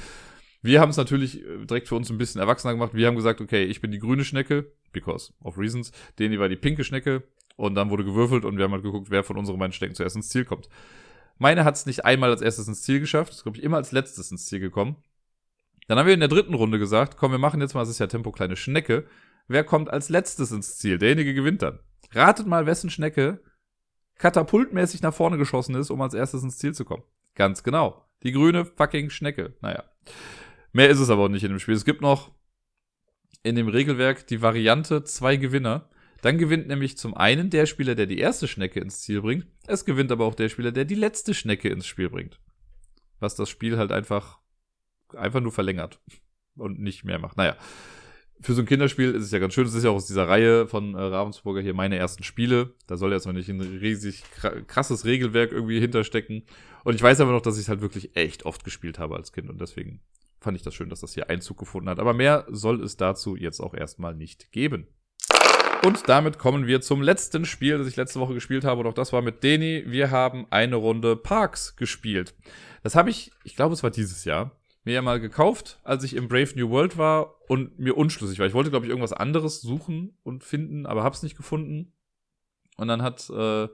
Wir haben es natürlich äh, direkt für uns ein bisschen erwachsener gemacht. Wir haben gesagt, okay, ich bin die grüne Schnecke, because of reasons. Deni war die pinke Schnecke. Und dann wurde gewürfelt und wir haben halt geguckt, wer von unseren beiden Schnecken zuerst ins Ziel kommt. Meine hat es nicht einmal als erstes ins Ziel geschafft, ist, glaube ich, immer als letztes ins Ziel gekommen. Dann haben wir in der dritten Runde gesagt, komm, wir machen jetzt mal, es ist ja Tempo kleine Schnecke, wer kommt als letztes ins Ziel? Derjenige gewinnt dann. Ratet mal, wessen Schnecke katapultmäßig nach vorne geschossen ist, um als erstes ins Ziel zu kommen. Ganz genau. Die grüne fucking Schnecke. Naja. Mehr ist es aber auch nicht in dem Spiel. Es gibt noch in dem Regelwerk die Variante zwei Gewinner. Dann gewinnt nämlich zum einen der Spieler, der die erste Schnecke ins Ziel bringt. Es gewinnt aber auch der Spieler, der die letzte Schnecke ins Spiel bringt. Was das Spiel halt einfach, einfach nur verlängert und nicht mehr macht. Naja. Für so ein Kinderspiel ist es ja ganz schön. Es ist ja auch aus dieser Reihe von äh, Ravensburger hier meine ersten Spiele. Da soll jetzt noch nicht ein riesig krasses Regelwerk irgendwie hinterstecken. Und ich weiß aber noch, dass ich es halt wirklich echt oft gespielt habe als Kind. Und deswegen fand ich das schön, dass das hier Einzug gefunden hat. Aber mehr soll es dazu jetzt auch erstmal nicht geben. Und damit kommen wir zum letzten Spiel, das ich letzte Woche gespielt habe. Und auch das war mit Deni. Wir haben eine Runde Parks gespielt. Das habe ich, ich glaube, es war dieses Jahr, mir ja mal gekauft, als ich im Brave New World war und mir unschlüssig war. Ich wollte, glaube ich, irgendwas anderes suchen und finden, aber hab's nicht gefunden. Und dann hat äh,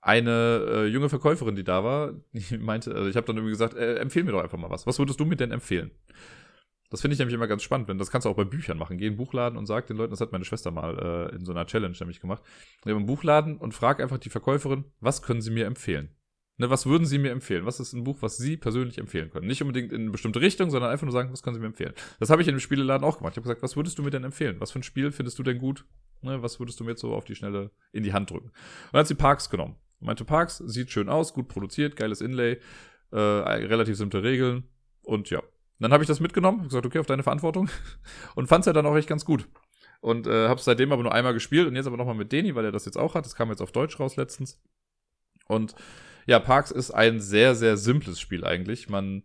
eine äh, junge Verkäuferin, die da war, die meinte, also ich habe dann irgendwie gesagt, äh, empfehl mir doch einfach mal was. Was würdest du mir denn empfehlen? Das finde ich nämlich immer ganz spannend, wenn das kannst du auch bei Büchern machen. Geh in den Buchladen und sag den Leuten, das hat meine Schwester mal äh, in so einer Challenge nämlich gemacht. Geh in den Buchladen und frag einfach die Verkäuferin, was können sie mir empfehlen? Ne, was würden Sie mir empfehlen? Was ist ein Buch, was Sie persönlich empfehlen können? Nicht unbedingt in eine bestimmte Richtung, sondern einfach nur sagen, was können Sie mir empfehlen? Das habe ich in dem Spieleladen auch gemacht. Ich habe gesagt, was würdest du mir denn empfehlen? Was für ein Spiel findest du denn gut? Ne, was würdest du mir jetzt so auf die Schnelle in die Hand drücken? Und dann hat sie Parks genommen. Meinte Parks, sieht schön aus, gut produziert, geiles Inlay, äh, relativ simple Regeln und ja. Dann habe ich das mitgenommen, hab gesagt, okay, auf deine Verantwortung und fand es ja dann auch echt ganz gut. Und äh, habe seitdem aber nur einmal gespielt und jetzt aber nochmal mit Deni, weil er das jetzt auch hat. Das kam jetzt auf Deutsch raus letztens. Und ja, Parks ist ein sehr, sehr simples Spiel eigentlich. Man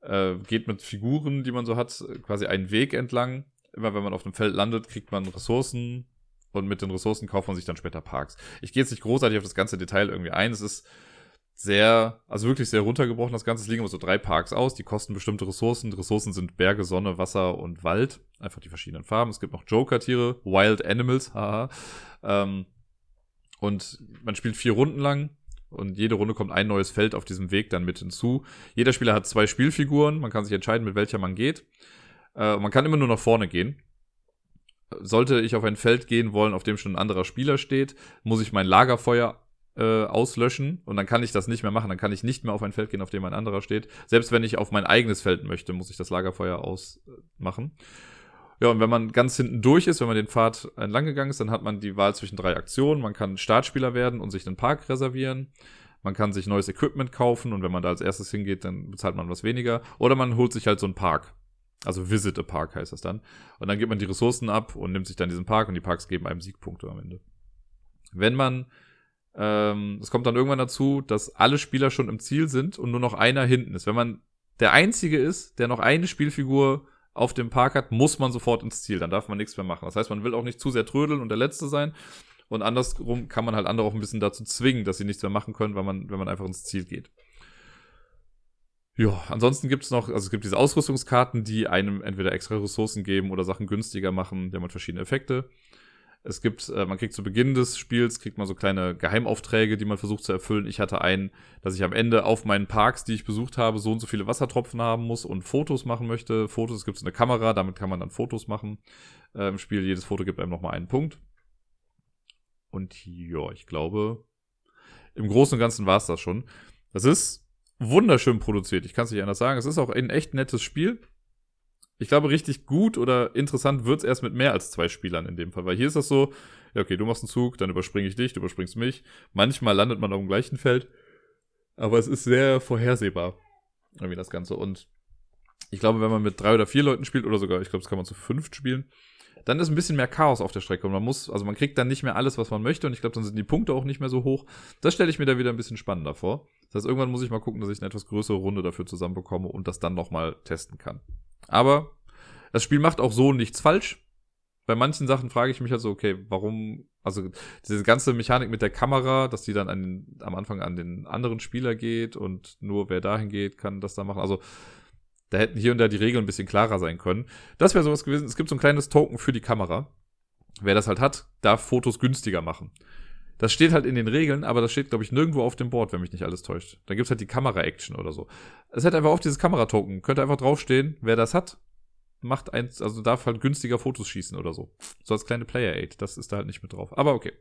äh, geht mit Figuren, die man so hat, quasi einen Weg entlang. Immer wenn man auf einem Feld landet, kriegt man Ressourcen und mit den Ressourcen kauft man sich dann später Parks. Ich gehe jetzt nicht großartig auf das ganze Detail irgendwie ein. Es ist sehr, also wirklich sehr runtergebrochen. Das Ganze liegen immer so drei Parks aus. Die kosten bestimmte Ressourcen. Die Ressourcen sind Berge, Sonne, Wasser und Wald. Einfach die verschiedenen Farben. Es gibt noch Joker-Tiere, Wild Animals, haha. Ähm, und man spielt vier Runden lang und jede Runde kommt ein neues Feld auf diesem Weg dann mit hinzu. Jeder Spieler hat zwei Spielfiguren, man kann sich entscheiden, mit welcher man geht. Äh, man kann immer nur nach vorne gehen. Sollte ich auf ein Feld gehen wollen, auf dem schon ein anderer Spieler steht, muss ich mein Lagerfeuer äh, auslöschen und dann kann ich das nicht mehr machen. Dann kann ich nicht mehr auf ein Feld gehen, auf dem ein anderer steht. Selbst wenn ich auf mein eigenes Feld möchte, muss ich das Lagerfeuer ausmachen. Ja, und wenn man ganz hinten durch ist, wenn man den Pfad entlang gegangen ist, dann hat man die Wahl zwischen drei Aktionen. Man kann Startspieler werden und sich einen Park reservieren. Man kann sich neues Equipment kaufen und wenn man da als erstes hingeht, dann bezahlt man was weniger. Oder man holt sich halt so einen Park. Also Visit a Park heißt das dann. Und dann gibt man die Ressourcen ab und nimmt sich dann diesen Park und die Parks geben einem Siegpunkte am Ende. Wenn man, ähm, es kommt dann irgendwann dazu, dass alle Spieler schon im Ziel sind und nur noch einer hinten ist. Wenn man der Einzige ist, der noch eine Spielfigur auf dem Park hat, muss man sofort ins Ziel. Dann darf man nichts mehr machen. Das heißt, man will auch nicht zu sehr trödeln und der Letzte sein. Und andersrum kann man halt andere auch ein bisschen dazu zwingen, dass sie nichts mehr machen können, weil man, wenn man einfach ins Ziel geht. Ja, ansonsten gibt's noch, also es gibt diese Ausrüstungskarten, die einem entweder extra Ressourcen geben oder Sachen günstiger machen. Die haben halt verschiedene Effekte. Es gibt, äh, man kriegt zu Beginn des Spiels, kriegt man so kleine Geheimaufträge, die man versucht zu erfüllen. Ich hatte einen, dass ich am Ende auf meinen Parks, die ich besucht habe, so und so viele Wassertropfen haben muss und Fotos machen möchte. Fotos, es gibt eine Kamera, damit kann man dann Fotos machen äh, im Spiel. Jedes Foto gibt einem nochmal einen Punkt. Und ja, ich glaube, im Großen und Ganzen war es das schon. Das ist wunderschön produziert, ich kann es nicht anders sagen. Es ist auch ein echt nettes Spiel. Ich glaube, richtig gut oder interessant wird es erst mit mehr als zwei Spielern in dem Fall. Weil hier ist das so, ja, okay, du machst einen Zug, dann überspringe ich dich, du überspringst mich. Manchmal landet man auf dem gleichen Feld. Aber es ist sehr vorhersehbar. Irgendwie das Ganze. Und ich glaube, wenn man mit drei oder vier Leuten spielt, oder sogar, ich glaube, das kann man zu fünft spielen, dann ist ein bisschen mehr Chaos auf der Strecke. Und man muss, also man kriegt dann nicht mehr alles, was man möchte. Und ich glaube, dann sind die Punkte auch nicht mehr so hoch. Das stelle ich mir da wieder ein bisschen spannender vor. Das heißt, irgendwann muss ich mal gucken, dass ich eine etwas größere Runde dafür zusammenbekomme und das dann nochmal testen kann. Aber das Spiel macht auch so nichts falsch. Bei manchen Sachen frage ich mich halt so, okay, warum, also diese ganze Mechanik mit der Kamera, dass die dann an, am Anfang an den anderen Spieler geht und nur wer dahin geht, kann das da machen. Also da hätten hier und da die Regeln ein bisschen klarer sein können. Das wäre sowas gewesen. Es gibt so ein kleines Token für die Kamera. Wer das halt hat, darf Fotos günstiger machen. Das steht halt in den Regeln, aber das steht, glaube ich, nirgendwo auf dem Board, wenn mich nicht alles täuscht. Dann gibt's halt die Kamera-Action oder so. Es hätte einfach auf dieses Kameratoken, könnte einfach draufstehen, wer das hat. Macht eins, also darf halt günstiger Fotos schießen oder so. So als kleine Player Aid. Das ist da halt nicht mit drauf. Aber okay.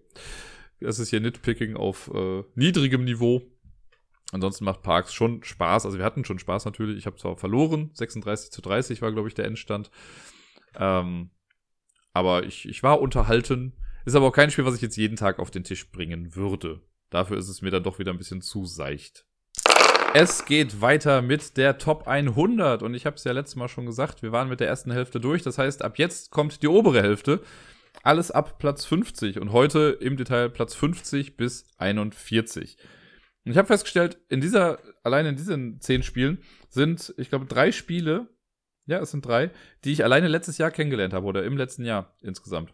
Das ist hier Nitpicking auf äh, niedrigem Niveau. Ansonsten macht Parks schon Spaß. Also wir hatten schon Spaß natürlich. Ich habe zwar verloren, 36 zu 30 war, glaube ich, der Endstand. Ähm, aber ich, ich war unterhalten. Ist aber auch kein Spiel, was ich jetzt jeden Tag auf den Tisch bringen würde. Dafür ist es mir dann doch wieder ein bisschen zu seicht. Es geht weiter mit der Top 100 und ich habe es ja letztes Mal schon gesagt, wir waren mit der ersten Hälfte durch. Das heißt, ab jetzt kommt die obere Hälfte. Alles ab Platz 50 und heute im Detail Platz 50 bis 41. Und ich habe festgestellt, in dieser, allein in diesen zehn Spielen sind, ich glaube, drei Spiele, ja, es sind drei, die ich alleine letztes Jahr kennengelernt habe oder im letzten Jahr insgesamt.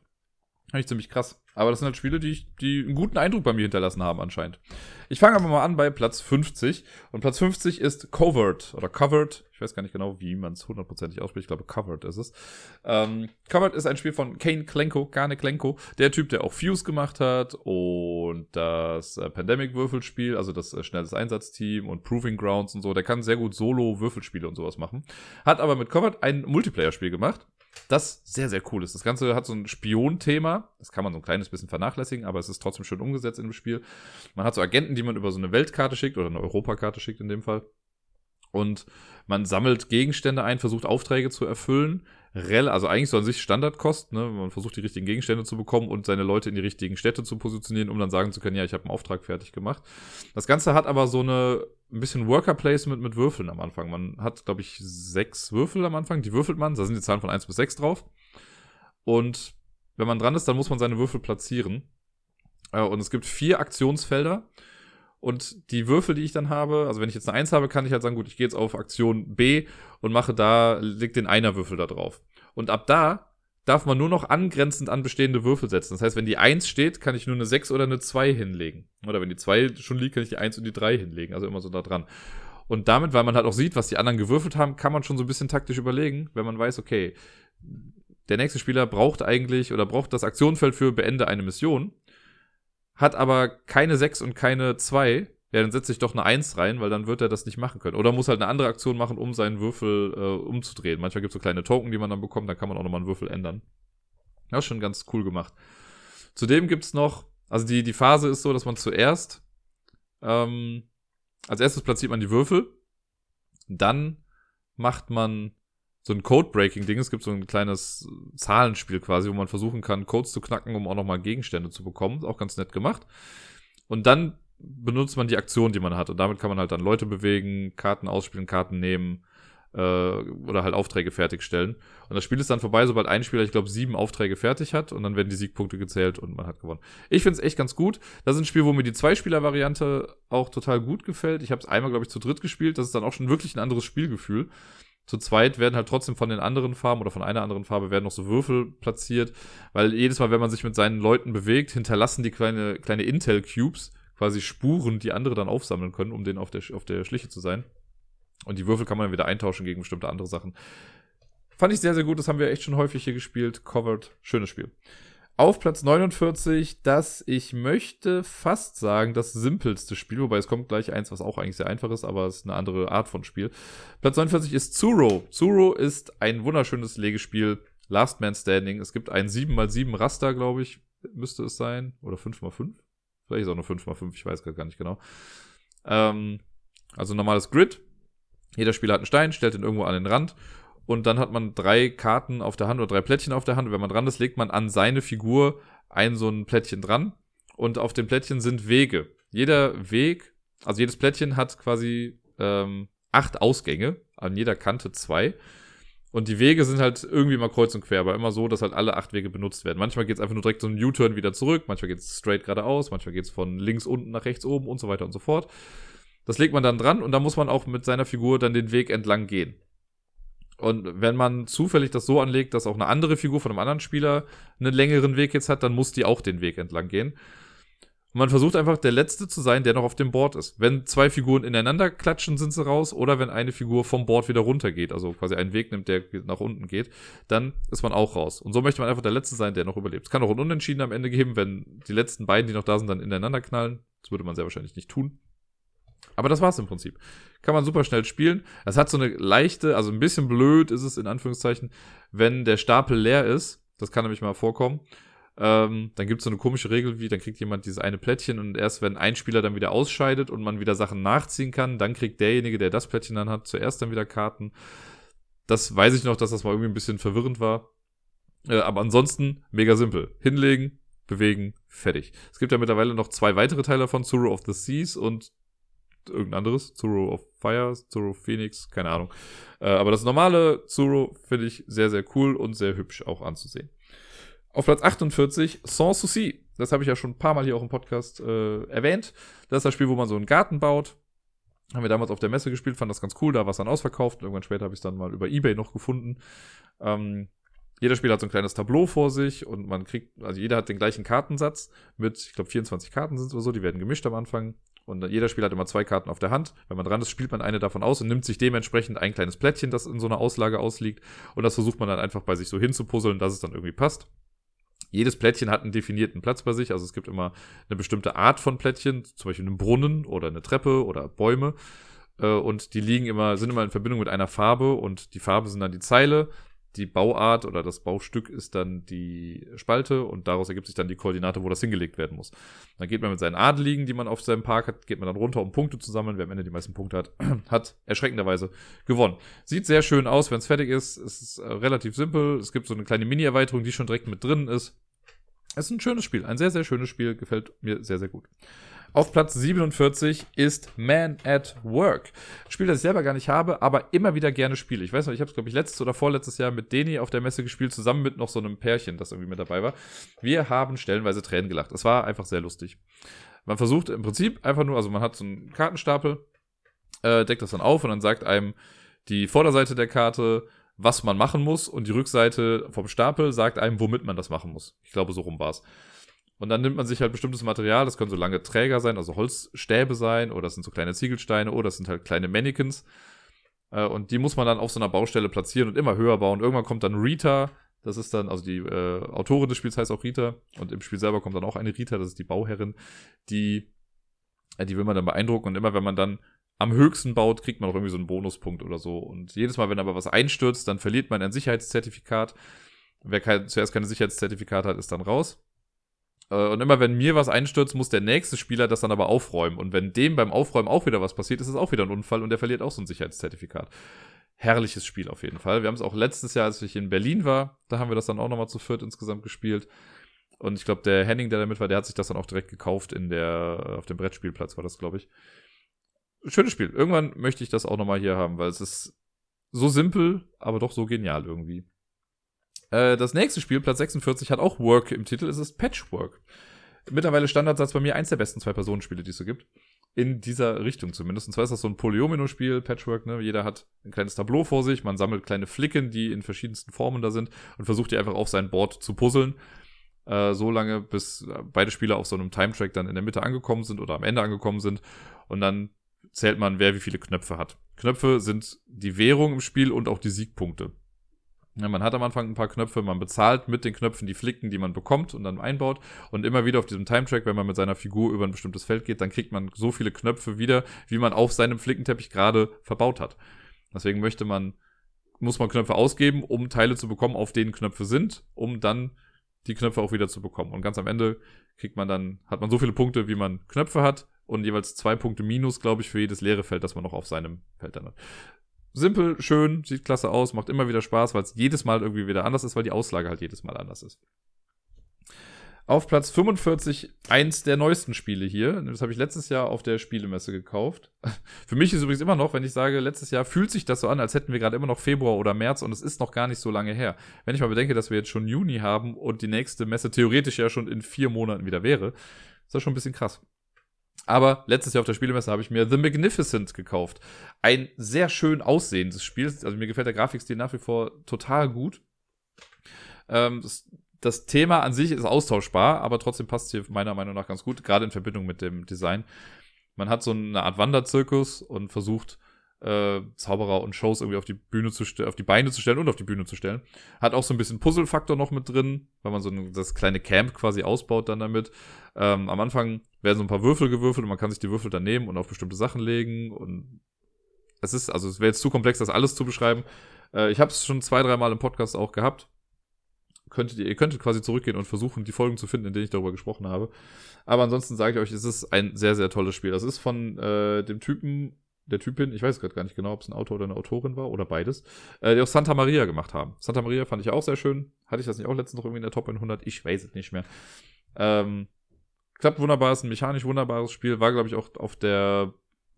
Eigentlich ziemlich krass. Aber das sind halt Spiele, die, ich, die einen guten Eindruck bei mir hinterlassen haben anscheinend. Ich fange aber mal an bei Platz 50. Und Platz 50 ist Covert oder Covered. Ich weiß gar nicht genau, wie man es hundertprozentig ausspricht. Ich glaube, Covered ist es. Ähm, Covered ist ein Spiel von Kane Klenko, Kane Klenko. Der Typ, der auch Fuse gemacht hat und das äh, Pandemic-Würfelspiel, also das äh, schnelles Einsatzteam und Proving Grounds und so. Der kann sehr gut Solo-Würfelspiele und sowas machen. Hat aber mit Covered ein Multiplayer-Spiel gemacht das sehr, sehr cool ist. Das Ganze hat so ein Spion-Thema. Das kann man so ein kleines bisschen vernachlässigen, aber es ist trotzdem schön umgesetzt dem Spiel. Man hat so Agenten, die man über so eine Weltkarte schickt oder eine Europakarte schickt in dem Fall. Und man sammelt Gegenstände ein, versucht Aufträge zu erfüllen. Also eigentlich so an sich Standardkost, ne? Man versucht die richtigen Gegenstände zu bekommen und seine Leute in die richtigen Städte zu positionieren, um dann sagen zu können, ja, ich habe einen Auftrag fertig gemacht. Das Ganze hat aber so eine ein bisschen Worker Placement mit Würfeln am Anfang. Man hat, glaube ich, sechs Würfel am Anfang. Die würfelt man. Da sind die Zahlen von eins bis sechs drauf. Und wenn man dran ist, dann muss man seine Würfel platzieren. Äh, und es gibt vier Aktionsfelder. Und die Würfel, die ich dann habe, also wenn ich jetzt eine Eins habe, kann ich halt sagen, gut, ich gehe jetzt auf Aktion B und mache da, leg den Einer-Würfel da drauf. Und ab da darf man nur noch angrenzend an bestehende Würfel setzen. Das heißt, wenn die 1 steht, kann ich nur eine 6 oder eine 2 hinlegen. Oder wenn die 2 schon liegt, kann ich die 1 und die 3 hinlegen. Also immer so da dran. Und damit, weil man halt auch sieht, was die anderen gewürfelt haben, kann man schon so ein bisschen taktisch überlegen, wenn man weiß, okay, der nächste Spieler braucht eigentlich oder braucht das Aktionenfeld für Beende eine Mission, hat aber keine 6 und keine 2, ja, dann setze ich doch eine 1 rein, weil dann wird er das nicht machen können. Oder muss halt eine andere Aktion machen, um seinen Würfel äh, umzudrehen. Manchmal gibt es so kleine Token, die man dann bekommt, dann kann man auch nochmal einen Würfel ändern. Ist schon ganz cool gemacht. Zudem gibt es noch, also die, die Phase ist so, dass man zuerst, ähm, als erstes platziert man die Würfel, dann macht man so ein Code-Breaking-Ding. Es gibt so ein kleines Zahlenspiel quasi, wo man versuchen kann, Codes zu knacken, um auch nochmal Gegenstände zu bekommen. Auch ganz nett gemacht. Und dann benutzt man die Aktion, die man hat. Und damit kann man halt dann Leute bewegen, Karten ausspielen, Karten nehmen äh, oder halt Aufträge fertigstellen. Und das Spiel ist dann vorbei, sobald ein Spieler, ich glaube, sieben Aufträge fertig hat und dann werden die Siegpunkte gezählt und man hat gewonnen. Ich finde es echt ganz gut. Das ist ein Spiel, wo mir die Zwei-Spieler-Variante auch total gut gefällt. Ich habe es einmal, glaube ich, zu dritt gespielt. Das ist dann auch schon wirklich ein anderes Spielgefühl. Zu zweit werden halt trotzdem von den anderen Farben oder von einer anderen Farbe werden noch so Würfel platziert, weil jedes Mal, wenn man sich mit seinen Leuten bewegt, hinterlassen die kleine, kleine Intel-Cubes quasi Spuren, die andere dann aufsammeln können, um denen auf der, auf der Schliche zu sein. Und die Würfel kann man wieder eintauschen gegen bestimmte andere Sachen. Fand ich sehr, sehr gut. Das haben wir echt schon häufig hier gespielt. Covered. Schönes Spiel. Auf Platz 49, das ich möchte fast sagen, das simpelste Spiel, wobei es kommt gleich eins, was auch eigentlich sehr einfach ist, aber es ist eine andere Art von Spiel. Platz 49 ist Zuro. Zuro ist ein wunderschönes Legespiel. Last Man Standing. Es gibt ein 7x7 Raster, glaube ich, müsste es sein. Oder 5x5. Vielleicht ist auch nur 5x5, ich weiß gar nicht genau. Ähm, also normales Grid. Jeder Spieler hat einen Stein, stellt ihn irgendwo an den Rand. Und dann hat man drei Karten auf der Hand oder drei Plättchen auf der Hand. Und wenn man dran ist, legt man an seine Figur ein so ein Plättchen dran. Und auf dem Plättchen sind Wege. Jeder Weg, also jedes Plättchen hat quasi ähm, acht Ausgänge, an jeder Kante zwei. Und die Wege sind halt irgendwie mal kreuz und quer, aber immer so, dass halt alle acht Wege benutzt werden. Manchmal geht es einfach nur direkt so einen U-Turn wieder zurück, manchmal geht es straight geradeaus, manchmal geht es von links unten nach rechts oben und so weiter und so fort. Das legt man dann dran und da muss man auch mit seiner Figur dann den Weg entlang gehen. Und wenn man zufällig das so anlegt, dass auch eine andere Figur von einem anderen Spieler einen längeren Weg jetzt hat, dann muss die auch den Weg entlang gehen. Und man versucht einfach der Letzte zu sein, der noch auf dem Board ist. Wenn zwei Figuren ineinander klatschen, sind sie raus. Oder wenn eine Figur vom Board wieder runtergeht, also quasi einen Weg nimmt, der nach unten geht, dann ist man auch raus. Und so möchte man einfach der Letzte sein, der noch überlebt. Es kann auch ein Unentschieden am Ende geben, wenn die letzten beiden, die noch da sind, dann ineinander knallen. Das würde man sehr wahrscheinlich nicht tun. Aber das war's im Prinzip. Kann man super schnell spielen. Es hat so eine leichte, also ein bisschen blöd ist es in Anführungszeichen, wenn der Stapel leer ist. Das kann nämlich mal vorkommen. Ähm, dann gibt es so eine komische Regel, wie dann kriegt jemand dieses eine Plättchen und erst wenn ein Spieler dann wieder ausscheidet und man wieder Sachen nachziehen kann, dann kriegt derjenige, der das Plättchen dann hat, zuerst dann wieder Karten. Das weiß ich noch, dass das mal irgendwie ein bisschen verwirrend war. Äh, aber ansonsten mega simpel. Hinlegen, bewegen, fertig. Es gibt ja mittlerweile noch zwei weitere Teile davon, Zero of the Seas und irgendein anderes, Zero of Fire, of Phoenix, keine Ahnung. Äh, aber das normale Zero finde ich sehr, sehr cool und sehr hübsch auch anzusehen. Auf Platz 48, Sans Souci. Das habe ich ja schon ein paar Mal hier auch im Podcast äh, erwähnt. Das ist das Spiel, wo man so einen Garten baut. Haben wir damals auf der Messe gespielt, fand das ganz cool, da war es dann ausverkauft. Irgendwann später habe ich es dann mal über Ebay noch gefunden. Ähm, jeder Spieler hat so ein kleines Tableau vor sich und man kriegt, also jeder hat den gleichen Kartensatz mit, ich glaube, 24 Karten sind es oder so, die werden gemischt am Anfang. Und jeder Spieler hat immer zwei Karten auf der Hand. Wenn man dran ist, spielt man eine davon aus und nimmt sich dementsprechend ein kleines Plättchen, das in so einer Auslage ausliegt. Und das versucht man dann einfach bei sich so hinzupuzzeln, dass es dann irgendwie passt. Jedes Plättchen hat einen definierten Platz bei sich. Also es gibt immer eine bestimmte Art von Plättchen, zum Beispiel einen Brunnen oder eine Treppe oder Bäume. Äh, und die liegen immer, sind immer in Verbindung mit einer Farbe und die Farbe sind dann die Zeile die Bauart oder das Baustück ist dann die Spalte und daraus ergibt sich dann die Koordinate, wo das hingelegt werden muss. Dann geht man mit seinen Adeligen, die man auf seinem Park hat, geht man dann runter, um Punkte zu sammeln. Wer am Ende die meisten Punkte hat, hat erschreckenderweise gewonnen. Sieht sehr schön aus, wenn es fertig ist. Es ist äh, relativ simpel. Es gibt so eine kleine Mini-Erweiterung, die schon direkt mit drin ist. Es ist ein schönes Spiel, ein sehr, sehr schönes Spiel, gefällt mir sehr, sehr gut. Auf Platz 47 ist Man at Work. Spiel, das ich selber gar nicht habe, aber immer wieder gerne spiele. Ich weiß noch, ich habe es, glaube ich, letztes oder vorletztes Jahr mit Deni auf der Messe gespielt, zusammen mit noch so einem Pärchen, das irgendwie mit dabei war. Wir haben stellenweise Tränen gelacht. Es war einfach sehr lustig. Man versucht im Prinzip einfach nur, also man hat so einen Kartenstapel, äh, deckt das dann auf und dann sagt einem die Vorderseite der Karte, was man machen muss und die Rückseite vom Stapel sagt einem, womit man das machen muss. Ich glaube, so rum war's. Und dann nimmt man sich halt bestimmtes Material, das können so lange Träger sein, also Holzstäbe sein, oder das sind so kleine Ziegelsteine, oder das sind halt kleine Mannequins. Äh, und die muss man dann auf so einer Baustelle platzieren und immer höher bauen. Irgendwann kommt dann Rita, das ist dann, also die äh, Autorin des Spiels heißt auch Rita, und im Spiel selber kommt dann auch eine Rita, das ist die Bauherrin, die, äh, die will man dann beeindrucken. Und immer wenn man dann am höchsten baut, kriegt man auch irgendwie so einen Bonuspunkt oder so. Und jedes Mal, wenn aber was einstürzt, dann verliert man ein Sicherheitszertifikat. Wer kein, zuerst keine Sicherheitszertifikat hat, ist dann raus. Äh, und immer wenn mir was einstürzt, muss der nächste Spieler das dann aber aufräumen. Und wenn dem beim Aufräumen auch wieder was passiert, ist es auch wieder ein Unfall und der verliert auch so ein Sicherheitszertifikat. Herrliches Spiel auf jeden Fall. Wir haben es auch letztes Jahr, als ich in Berlin war, da haben wir das dann auch nochmal zu viert insgesamt gespielt. Und ich glaube, der Henning, der damit war, der hat sich das dann auch direkt gekauft in der, auf dem Brettspielplatz war das, glaube ich. Schönes Spiel. Irgendwann möchte ich das auch nochmal hier haben, weil es ist so simpel, aber doch so genial irgendwie. Äh, das nächste Spiel, Platz 46, hat auch Work im Titel. Es ist Patchwork. Mittlerweile Standardsatz bei mir eins der besten Zwei-Personen-Spiele, die es so gibt. In dieser Richtung zumindest. Und zwar ist das so ein Polyomino-Spiel, Patchwork, ne? Jeder hat ein kleines Tableau vor sich, man sammelt kleine Flicken, die in verschiedensten Formen da sind und versucht die einfach auf sein Board zu puzzeln. Äh, so lange, bis beide Spieler auf so einem Time-Track dann in der Mitte angekommen sind oder am Ende angekommen sind. Und dann zählt man, wer wie viele Knöpfe hat. Knöpfe sind die Währung im Spiel und auch die Siegpunkte. Ja, man hat am Anfang ein paar Knöpfe, man bezahlt mit den Knöpfen die Flicken, die man bekommt und dann einbaut. Und immer wieder auf diesem Time-Track, wenn man mit seiner Figur über ein bestimmtes Feld geht, dann kriegt man so viele Knöpfe wieder, wie man auf seinem Flickenteppich gerade verbaut hat. Deswegen möchte man, muss man Knöpfe ausgeben, um Teile zu bekommen, auf denen Knöpfe sind, um dann die Knöpfe auch wieder zu bekommen. Und ganz am Ende kriegt man dann, hat man so viele Punkte, wie man Knöpfe hat und jeweils zwei Punkte minus, glaube ich, für jedes leere Feld, das man noch auf seinem Feld dann hat simpel, schön, sieht klasse aus, macht immer wieder Spaß, weil es jedes Mal irgendwie wieder anders ist, weil die Auslage halt jedes Mal anders ist. Auf Platz 45 eins der neuesten Spiele hier. Das habe ich letztes Jahr auf der Spielemesse gekauft. Für mich ist übrigens immer noch, wenn ich sage, letztes Jahr fühlt sich das so an, als hätten wir gerade immer noch Februar oder März und es ist noch gar nicht so lange her. Wenn ich mal bedenke, dass wir jetzt schon Juni haben und die nächste Messe theoretisch ja schon in vier Monaten wieder wäre, ist das schon ein bisschen krass. Aber letztes Jahr auf der Spielemesse habe ich mir The Magnificent gekauft. Ein sehr schön aussehendes Spiel. Also mir gefällt der Grafikstil nach wie vor total gut. Ähm, das, das, Thema an sich ist austauschbar, aber trotzdem passt hier meiner Meinung nach ganz gut, gerade in Verbindung mit dem Design. Man hat so eine Art Wanderzirkus und versucht äh, Zauberer und Shows irgendwie auf die Bühne zu auf die Beine zu stellen und auf die Bühne zu stellen. Hat auch so ein bisschen Puzzle-Faktor noch mit drin, weil man so ein, das kleine Camp quasi ausbaut dann damit. Ähm, am Anfang werden so ein paar Würfel gewürfelt und man kann sich die Würfel dann nehmen und auf bestimmte Sachen legen und es ist, also es wäre jetzt zu komplex, das alles zu beschreiben. Äh, ich habe es schon zwei, dreimal im Podcast auch gehabt. Könntet ihr, ihr könntet quasi zurückgehen und versuchen, die Folgen zu finden, in denen ich darüber gesprochen habe. Aber ansonsten sage ich euch, es ist ein sehr, sehr tolles Spiel. Das ist von äh, dem Typen, der Typin, ich weiß gerade gar nicht genau, ob es ein Autor oder eine Autorin war oder beides, äh, die auch Santa Maria gemacht haben. Santa Maria fand ich auch sehr schön. Hatte ich das nicht auch letztens noch irgendwie in der Top 100? Ich weiß es nicht mehr. Ähm, klappt wunderbar, ist ein mechanisch wunderbares Spiel. War, glaube ich, auch auf der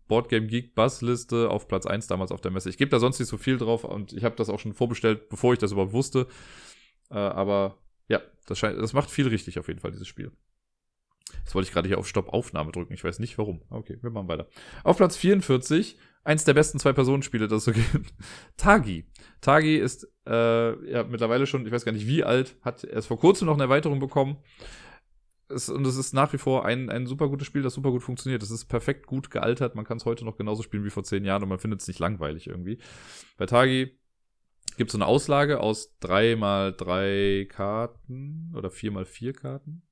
Boardgame Geek Buzz auf Platz 1 damals auf der Messe. Ich gebe da sonst nicht so viel drauf und ich habe das auch schon vorbestellt, bevor ich das überhaupt wusste. Äh, aber ja, das, scheint, das macht viel richtig auf jeden Fall, dieses Spiel. Jetzt wollte ich gerade hier auf Stopp-Aufnahme drücken. Ich weiß nicht warum. Okay, wir machen weiter. Auf Platz 44, eins der besten Zwei-Personen-Spiele, das es so gibt. Tagi. Tagi ist äh, ja mittlerweile schon, ich weiß gar nicht wie alt, hat erst vor kurzem noch eine Erweiterung bekommen. Es, und es ist nach wie vor ein, ein super gutes Spiel, das super gut funktioniert. Es ist perfekt gut gealtert. Man kann es heute noch genauso spielen wie vor zehn Jahren und man findet es nicht langweilig irgendwie. Bei Tagi gibt es so eine Auslage aus drei mal drei Karten oder vier mal vier Karten.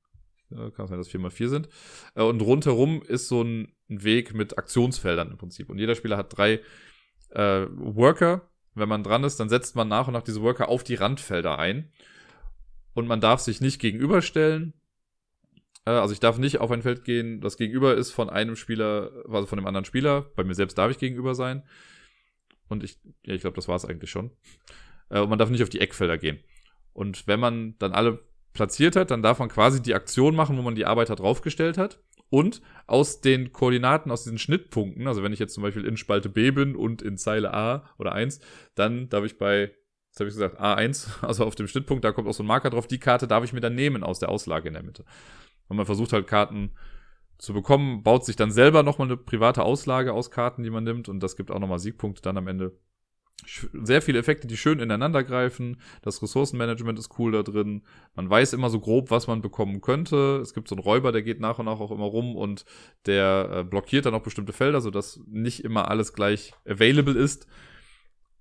Ja, kann sein, dass vier mal vier sind. Äh, und rundherum ist so ein Weg mit Aktionsfeldern im Prinzip. Und jeder Spieler hat drei äh, Worker. Wenn man dran ist, dann setzt man nach und nach diese Worker auf die Randfelder ein. Und man darf sich nicht gegenüberstellen. Äh, also ich darf nicht auf ein Feld gehen, das gegenüber ist von einem Spieler, also von dem anderen Spieler. Bei mir selbst darf ich gegenüber sein. Und ich, ja, ich glaube, das war es eigentlich schon. Äh, und man darf nicht auf die Eckfelder gehen. Und wenn man dann alle platziert hat, dann darf man quasi die Aktion machen, wo man die Arbeiter draufgestellt hat. Und aus den Koordinaten, aus diesen Schnittpunkten, also wenn ich jetzt zum Beispiel in Spalte B bin und in Zeile A oder 1, dann darf ich bei, jetzt habe ich gesagt, A1, also auf dem Schnittpunkt, da kommt auch so ein Marker drauf, die Karte darf ich mir dann nehmen aus der Auslage in der Mitte. Und man versucht halt Karten zu bekommen, baut sich dann selber nochmal eine private Auslage aus Karten, die man nimmt und das gibt auch nochmal Siegpunkte dann am Ende. Sehr viele Effekte, die schön ineinander greifen. Das Ressourcenmanagement ist cool da drin. Man weiß immer so grob, was man bekommen könnte. Es gibt so einen Räuber, der geht nach und nach auch immer rum und der äh, blockiert dann auch bestimmte Felder, sodass nicht immer alles gleich available ist.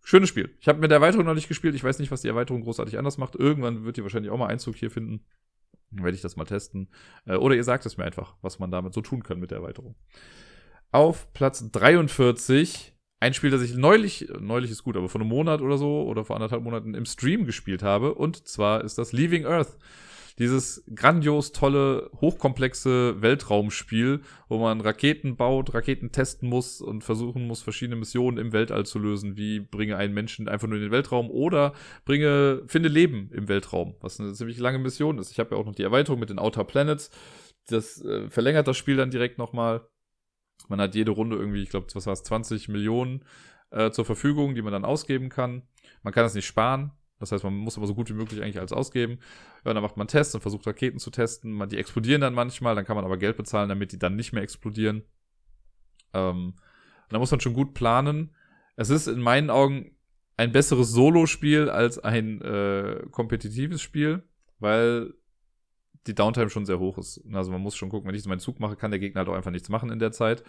Schönes Spiel. Ich habe mit der Erweiterung noch nicht gespielt. Ich weiß nicht, was die Erweiterung großartig anders macht. Irgendwann wird die wahrscheinlich auch mal Einzug hier finden. Dann werde ich das mal testen. Äh, oder ihr sagt es mir einfach, was man damit so tun kann mit der Erweiterung. Auf Platz 43 ein Spiel, das ich neulich, neulich ist gut, aber vor einem Monat oder so oder vor anderthalb Monaten im Stream gespielt habe. Und zwar ist das Leaving Earth. Dieses grandios tolle, hochkomplexe Weltraumspiel, wo man Raketen baut, Raketen testen muss und versuchen muss, verschiedene Missionen im Weltall zu lösen, wie bringe einen Menschen einfach nur in den Weltraum oder bringe, finde Leben im Weltraum, was eine ziemlich lange Mission ist. Ich habe ja auch noch die Erweiterung mit den Outer Planets. Das äh, verlängert das Spiel dann direkt nochmal. Man hat jede Runde irgendwie, ich glaube, was war es, 20 Millionen äh, zur Verfügung, die man dann ausgeben kann. Man kann das nicht sparen. Das heißt, man muss aber so gut wie möglich eigentlich alles ausgeben. Ja, dann macht man Tests und versucht Raketen zu testen. Man, die explodieren dann manchmal, dann kann man aber Geld bezahlen, damit die dann nicht mehr explodieren. Ähm, da muss man schon gut planen. Es ist in meinen Augen ein besseres Solo-Spiel als ein äh, kompetitives Spiel, weil die Downtime schon sehr hoch ist. Also man muss schon gucken, wenn ich so meinen Zug mache, kann der Gegner halt auch einfach nichts machen in der Zeit.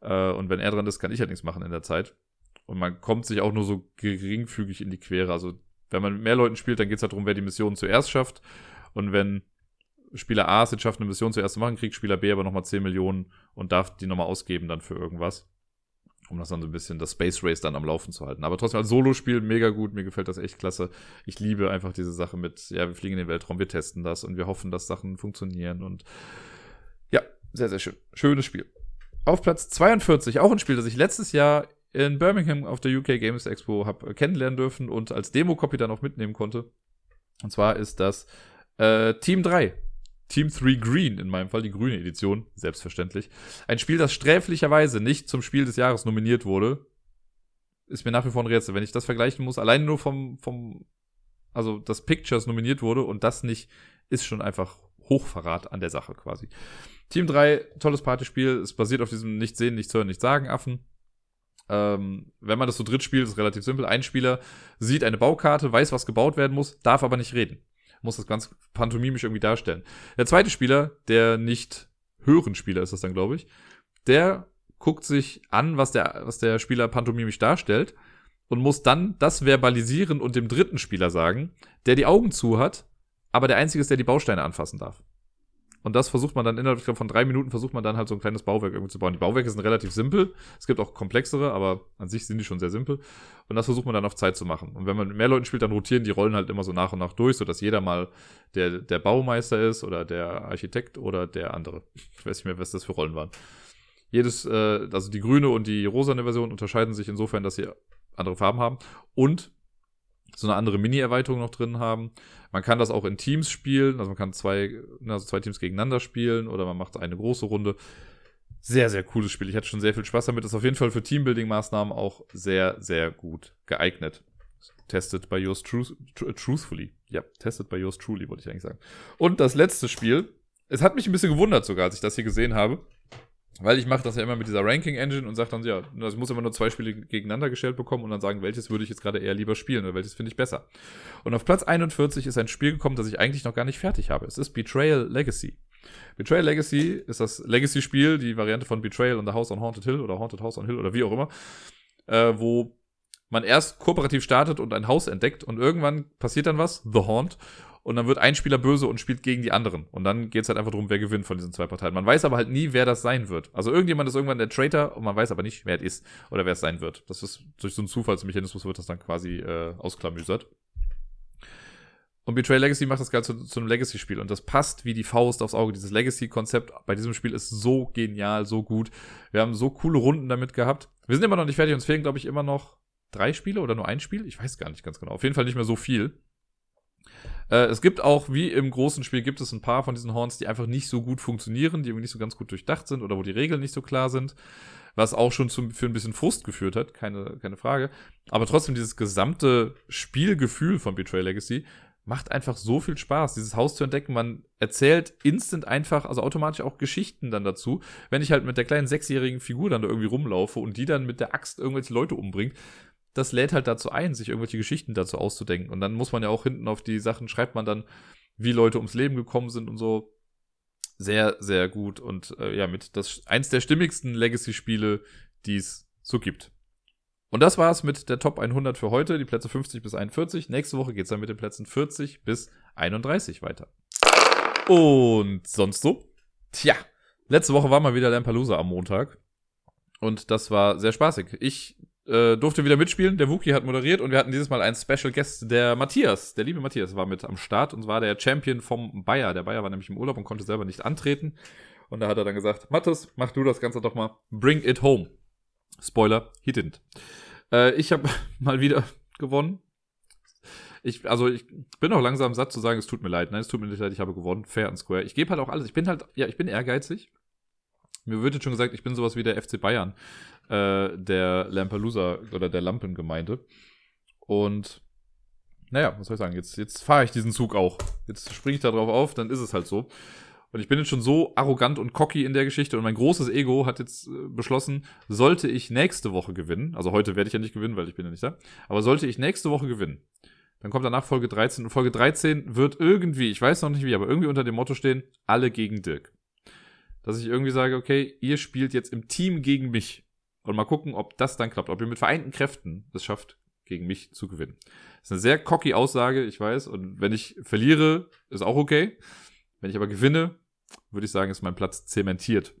Äh, und wenn er dran ist, kann ich halt nichts machen in der Zeit. Und man kommt sich auch nur so geringfügig in die Quere. Also wenn man mit mehr Leuten spielt, dann geht es halt darum, wer die Mission zuerst schafft. Und wenn Spieler A es jetzt schafft, eine Mission zuerst zu machen, kriegt Spieler B aber nochmal 10 Millionen und darf die nochmal ausgeben dann für irgendwas. Um das dann so ein bisschen das Space Race dann am Laufen zu halten. Aber trotzdem als Solo-Spiel mega gut, mir gefällt das echt klasse. Ich liebe einfach diese Sache mit, ja, wir fliegen in den Weltraum, wir testen das und wir hoffen, dass Sachen funktionieren und ja, sehr, sehr schön. Schönes Spiel. Auf Platz 42, auch ein Spiel, das ich letztes Jahr in Birmingham auf der UK Games Expo habe kennenlernen dürfen und als Demo-Copy dann auch mitnehmen konnte. Und zwar ist das äh, Team 3. Team 3 Green, in meinem Fall die grüne Edition, selbstverständlich. Ein Spiel, das sträflicherweise nicht zum Spiel des Jahres nominiert wurde. Ist mir nach wie vor ein Rätsel. Wenn ich das vergleichen muss, allein nur vom, vom, also das Pictures nominiert wurde und das nicht, ist schon einfach Hochverrat an der Sache quasi. Team 3, tolles Partyspiel. Es basiert auf diesem Nicht sehen, nicht hören, nicht sagen Affen. Ähm, wenn man das so dritt spielt, ist relativ simpel. Ein Spieler sieht eine Baukarte, weiß, was gebaut werden muss, darf aber nicht reden. Muss das ganz pantomimisch irgendwie darstellen. Der zweite Spieler, der nicht hören Spieler ist das dann, glaube ich, der guckt sich an, was der, was der Spieler pantomimisch darstellt und muss dann das verbalisieren und dem dritten Spieler sagen, der die Augen zu hat, aber der Einzige ist, der die Bausteine anfassen darf. Und das versucht man dann innerhalb glaub, von drei Minuten versucht man dann halt so ein kleines Bauwerk irgendwie zu bauen. Die Bauwerke sind relativ simpel. Es gibt auch komplexere, aber an sich sind die schon sehr simpel. Und das versucht man dann auf Zeit zu machen. Und wenn man mit mehr Leuten spielt, dann rotieren die Rollen halt immer so nach und nach durch, sodass jeder mal der, der Baumeister ist oder der Architekt oder der andere. Ich weiß nicht mehr, was das für Rollen waren. Jedes, äh, also die grüne und die rosane Version unterscheiden sich insofern, dass sie andere Farben haben. Und so eine andere Mini-Erweiterung noch drin haben. Man kann das auch in Teams spielen, also man kann zwei, also zwei Teams gegeneinander spielen oder man macht eine große Runde. Sehr, sehr cooles Spiel. Ich hatte schon sehr viel Spaß damit. Ist auf jeden Fall für Teambuilding-Maßnahmen auch sehr, sehr gut geeignet. Tested by yours truth, truthfully. Ja, tested by yours truly, wollte ich eigentlich sagen. Und das letzte Spiel. Es hat mich ein bisschen gewundert sogar, als ich das hier gesehen habe. Weil ich mache das ja immer mit dieser Ranking-Engine und sage dann, ja, ich muss immer nur zwei Spiele gegeneinander gestellt bekommen und dann sagen, welches würde ich jetzt gerade eher lieber spielen oder welches finde ich besser. Und auf Platz 41 ist ein Spiel gekommen, das ich eigentlich noch gar nicht fertig habe. Es ist Betrayal Legacy. Betrayal Legacy ist das Legacy-Spiel, die Variante von Betrayal on the House on Haunted Hill oder Haunted House on Hill oder wie auch immer, äh, wo man erst kooperativ startet und ein Haus entdeckt und irgendwann passiert dann was, The Haunt, und dann wird ein Spieler böse und spielt gegen die anderen. Und dann geht's halt einfach darum, wer gewinnt von diesen zwei Parteien. Man weiß aber halt nie, wer das sein wird. Also irgendjemand ist irgendwann der Traitor und man weiß aber nicht, wer es ist oder wer es sein wird. Das ist durch so einen Zufallsmechanismus wird das dann quasi äh, ausklamüsert. Und Betray Legacy macht das Ganze zu, zu einem Legacy-Spiel. Und das passt wie die Faust aufs Auge. Dieses Legacy-Konzept bei diesem Spiel ist so genial, so gut. Wir haben so coole Runden damit gehabt. Wir sind immer noch nicht fertig. Uns fehlen, glaube ich, immer noch drei Spiele oder nur ein Spiel. Ich weiß gar nicht ganz genau. Auf jeden Fall nicht mehr so viel. Äh, es gibt auch, wie im großen Spiel, gibt es ein paar von diesen Horns, die einfach nicht so gut funktionieren, die irgendwie nicht so ganz gut durchdacht sind oder wo die Regeln nicht so klar sind. Was auch schon zum, für ein bisschen Frust geführt hat, keine, keine Frage. Aber trotzdem, dieses gesamte Spielgefühl von Betray Legacy macht einfach so viel Spaß, dieses Haus zu entdecken. Man erzählt instant einfach, also automatisch auch Geschichten dann dazu. Wenn ich halt mit der kleinen sechsjährigen Figur dann da irgendwie rumlaufe und die dann mit der Axt irgendwelche Leute umbringt, das lädt halt dazu ein, sich irgendwelche Geschichten dazu auszudenken. Und dann muss man ja auch hinten auf die Sachen, schreibt man dann, wie Leute ums Leben gekommen sind und so. Sehr, sehr gut und äh, ja, mit das eins der stimmigsten Legacy-Spiele, die es so gibt. Und das war's mit der Top 100 für heute, die Plätze 50 bis 41. Nächste Woche geht's dann mit den Plätzen 40 bis 31 weiter. Und sonst so? Tja, letzte Woche war mal wieder Lampalooza am Montag. Und das war sehr spaßig. Ich äh, durfte wieder mitspielen. Der Wookie hat moderiert und wir hatten dieses Mal einen Special Guest, der Matthias, der liebe Matthias, war mit am Start und war der Champion vom Bayer. Der Bayer war nämlich im Urlaub und konnte selber nicht antreten. Und da hat er dann gesagt, Mathis, mach du das Ganze doch mal. Bring it home. Spoiler, he didn't. Äh, ich habe mal wieder gewonnen. Ich, also ich bin auch langsam satt zu sagen, es tut mir leid. Nein, es tut mir nicht leid, ich habe gewonnen. Fair and square. Ich gebe halt auch alles. Ich bin halt, ja, ich bin ehrgeizig. Mir wird jetzt schon gesagt, ich bin sowas wie der FC Bayern äh, der Lampalooza oder der Lampengemeinde. Und naja, was soll ich sagen, jetzt, jetzt fahre ich diesen Zug auch. Jetzt springe ich da drauf auf, dann ist es halt so. Und ich bin jetzt schon so arrogant und cocky in der Geschichte und mein großes Ego hat jetzt äh, beschlossen, sollte ich nächste Woche gewinnen, also heute werde ich ja nicht gewinnen, weil ich bin ja nicht da, aber sollte ich nächste Woche gewinnen, dann kommt danach Folge 13 und Folge 13 wird irgendwie, ich weiß noch nicht wie, aber irgendwie unter dem Motto stehen, alle gegen Dirk. Dass ich irgendwie sage, okay, ihr spielt jetzt im Team gegen mich. Und mal gucken, ob das dann klappt, ob ihr mit vereinten Kräften es schafft, gegen mich zu gewinnen. Das ist eine sehr cocky Aussage, ich weiß. Und wenn ich verliere, ist auch okay. Wenn ich aber gewinne, würde ich sagen, ist mein Platz zementiert.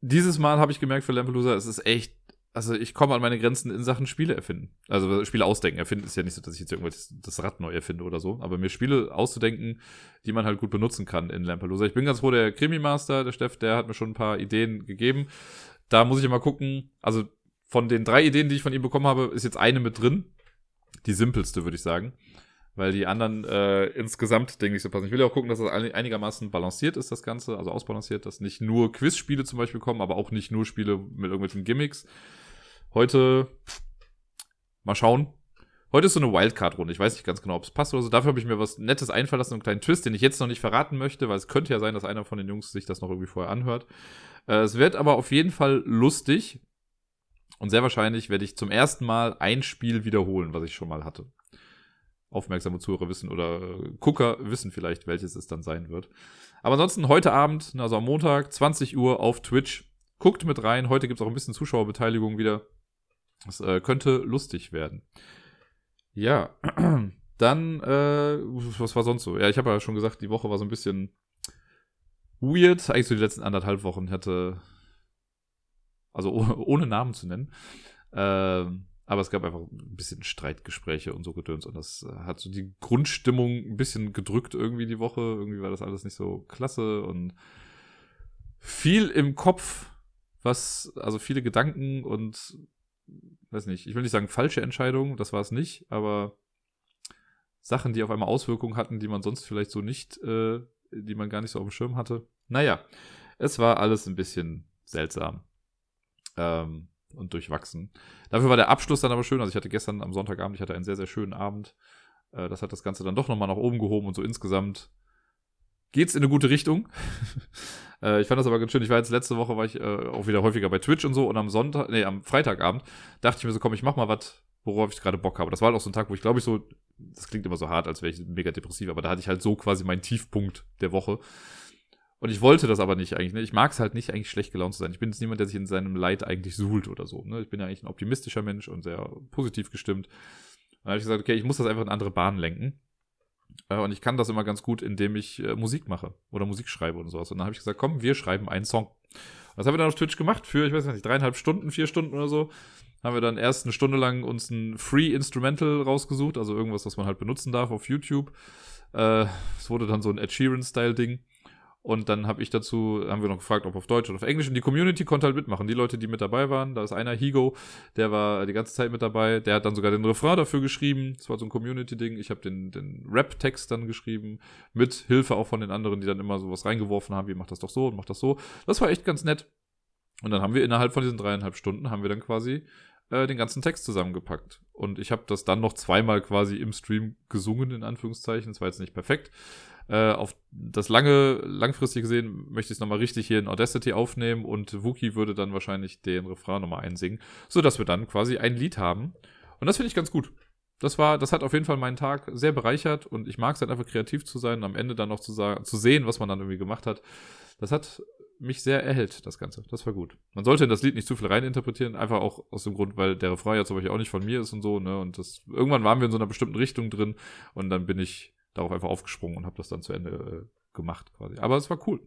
Dieses Mal habe ich gemerkt für Lampelusa, es ist echt, also ich komme an meine Grenzen in Sachen Spiele erfinden. Also Spiele ausdenken. Erfinden ist ja nicht so, dass ich jetzt irgendwas das Rad neu erfinde oder so, aber mir Spiele auszudenken, die man halt gut benutzen kann in Lampelusa. Ich bin ganz froh, der Krimi-Master, der Steff, der hat mir schon ein paar Ideen gegeben. Da muss ich mal gucken. Also von den drei Ideen, die ich von ihm bekommen habe, ist jetzt eine mit drin. Die simpelste, würde ich sagen. Weil die anderen äh, insgesamt, denke ich, so passen. Ich will ja auch gucken, dass das einigermaßen balanciert ist, das Ganze, also ausbalanciert, dass nicht nur Quizspiele zum Beispiel kommen, aber auch nicht nur Spiele mit irgendwelchen Gimmicks. Heute mal schauen. Heute ist so eine Wildcard-Runde. Ich weiß nicht ganz genau, ob es passt oder so. Dafür habe ich mir was Nettes einfallen lassen, einen kleinen Twist, den ich jetzt noch nicht verraten möchte, weil es könnte ja sein, dass einer von den Jungs sich das noch irgendwie vorher anhört. Äh, es wird aber auf jeden Fall lustig. Und sehr wahrscheinlich werde ich zum ersten Mal ein Spiel wiederholen, was ich schon mal hatte. Aufmerksame Zuhörer wissen oder äh, Gucker wissen vielleicht, welches es dann sein wird. Aber ansonsten heute Abend, also am Montag, 20 Uhr auf Twitch. Guckt mit rein. Heute gibt es auch ein bisschen Zuschauerbeteiligung wieder. Das äh, könnte lustig werden. Ja, dann, äh, was war sonst so? Ja, ich habe ja schon gesagt, die Woche war so ein bisschen weird. Eigentlich so die letzten anderthalb Wochen hatte, also ohne Namen zu nennen. Ähm, aber es gab einfach ein bisschen Streitgespräche und so Gedöns und das äh, hat so die Grundstimmung ein bisschen gedrückt irgendwie die Woche. Irgendwie war das alles nicht so klasse und viel im Kopf, was, also viele Gedanken und, weiß nicht, ich will nicht sagen falsche Entscheidungen, das war es nicht, aber Sachen, die auf einmal Auswirkungen hatten, die man sonst vielleicht so nicht, äh, die man gar nicht so auf dem Schirm hatte. Naja, es war alles ein bisschen seltsam. Ähm, und durchwachsen. Dafür war der Abschluss dann aber schön. Also ich hatte gestern am Sonntagabend, ich hatte einen sehr, sehr schönen Abend. Äh, das hat das Ganze dann doch nochmal nach oben gehoben und so insgesamt geht's in eine gute Richtung. äh, ich fand das aber ganz schön. Ich war jetzt letzte Woche, war ich äh, auch wieder häufiger bei Twitch und so und am Sonntag, nee, am Freitagabend dachte ich mir so, komm, ich mach mal was, worauf ich gerade Bock habe. Das war halt auch so ein Tag, wo ich glaube ich so, das klingt immer so hart, als wäre ich mega depressiv, aber da hatte ich halt so quasi meinen Tiefpunkt der Woche. Und ich wollte das aber nicht eigentlich. Ne? Ich mag es halt nicht, eigentlich schlecht gelaunt zu sein. Ich bin jetzt niemand, der sich in seinem Leid eigentlich suhlt oder so. Ne? Ich bin ja eigentlich ein optimistischer Mensch und sehr positiv gestimmt. Und dann habe ich gesagt, okay, ich muss das einfach in andere Bahnen lenken. Äh, und ich kann das immer ganz gut, indem ich äh, Musik mache oder Musik schreibe und sowas. Und dann habe ich gesagt, komm, wir schreiben einen Song. Das haben wir dann auf Twitch gemacht für, ich weiß nicht, dreieinhalb Stunden, vier Stunden oder so. Haben wir dann erst eine Stunde lang uns ein Free Instrumental rausgesucht, also irgendwas, was man halt benutzen darf auf YouTube. Äh, es wurde dann so ein Ed Sheeran-Style-Ding. Und dann habe ich dazu, haben wir noch gefragt, ob auf Deutsch oder auf Englisch. Und die Community konnte halt mitmachen. Die Leute, die mit dabei waren, da ist einer, Higo, der war die ganze Zeit mit dabei. Der hat dann sogar den Refrain dafür geschrieben. Das war so ein Community-Ding. Ich habe den, den Rap-Text dann geschrieben. Mit Hilfe auch von den anderen, die dann immer sowas reingeworfen haben, wie mach das doch so und mach das so. Das war echt ganz nett. Und dann haben wir innerhalb von diesen dreieinhalb Stunden, haben wir dann quasi äh, den ganzen Text zusammengepackt. Und ich habe das dann noch zweimal quasi im Stream gesungen, in Anführungszeichen. Das war jetzt nicht perfekt. Äh, auf das lange, langfristig gesehen möchte ich es nochmal richtig hier in Audacity aufnehmen und Wookie würde dann wahrscheinlich den Refrain nochmal einsingen, sodass wir dann quasi ein Lied haben. Und das finde ich ganz gut. Das war, das hat auf jeden Fall meinen Tag sehr bereichert und ich mag es halt einfach kreativ zu sein und am Ende dann noch zu sagen, zu sehen, was man dann irgendwie gemacht hat. Das hat mich sehr erhellt, das Ganze. Das war gut. Man sollte in das Lied nicht zu viel reininterpretieren, einfach auch aus dem Grund, weil der Refrain ja zum Beispiel auch nicht von mir ist und so, ne? Und das, irgendwann waren wir in so einer bestimmten Richtung drin und dann bin ich darauf einfach aufgesprungen und habe das dann zu Ende äh, gemacht quasi. Aber es war cool.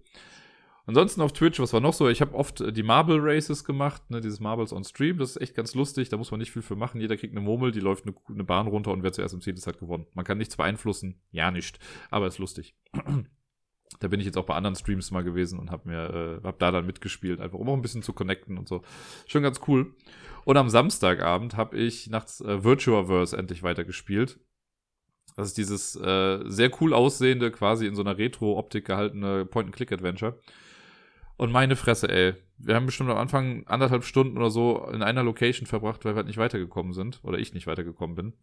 Ansonsten auf Twitch, was war noch so? Ich habe oft äh, die Marble Races gemacht, ne, dieses Marbles on Stream. Das ist echt ganz lustig. Da muss man nicht viel für machen. Jeder kriegt eine Murmel, die läuft eine, eine Bahn runter und wer zuerst im Ziel ist, hat gewonnen. Man kann nichts beeinflussen. Ja, nicht. Aber ist lustig. da bin ich jetzt auch bei anderen Streams mal gewesen und habe mir, äh, hab da dann mitgespielt, einfach um auch ein bisschen zu connecten und so. Schon ganz cool. Und am Samstagabend habe ich nachts äh, Virtuaverse endlich weitergespielt. Das ist dieses äh, sehr cool aussehende, quasi in so einer Retro-Optik gehaltene Point-and-Click-Adventure. Und meine Fresse, ey. Wir haben bestimmt am Anfang anderthalb Stunden oder so in einer Location verbracht, weil wir halt nicht weitergekommen sind. Oder ich nicht weitergekommen bin.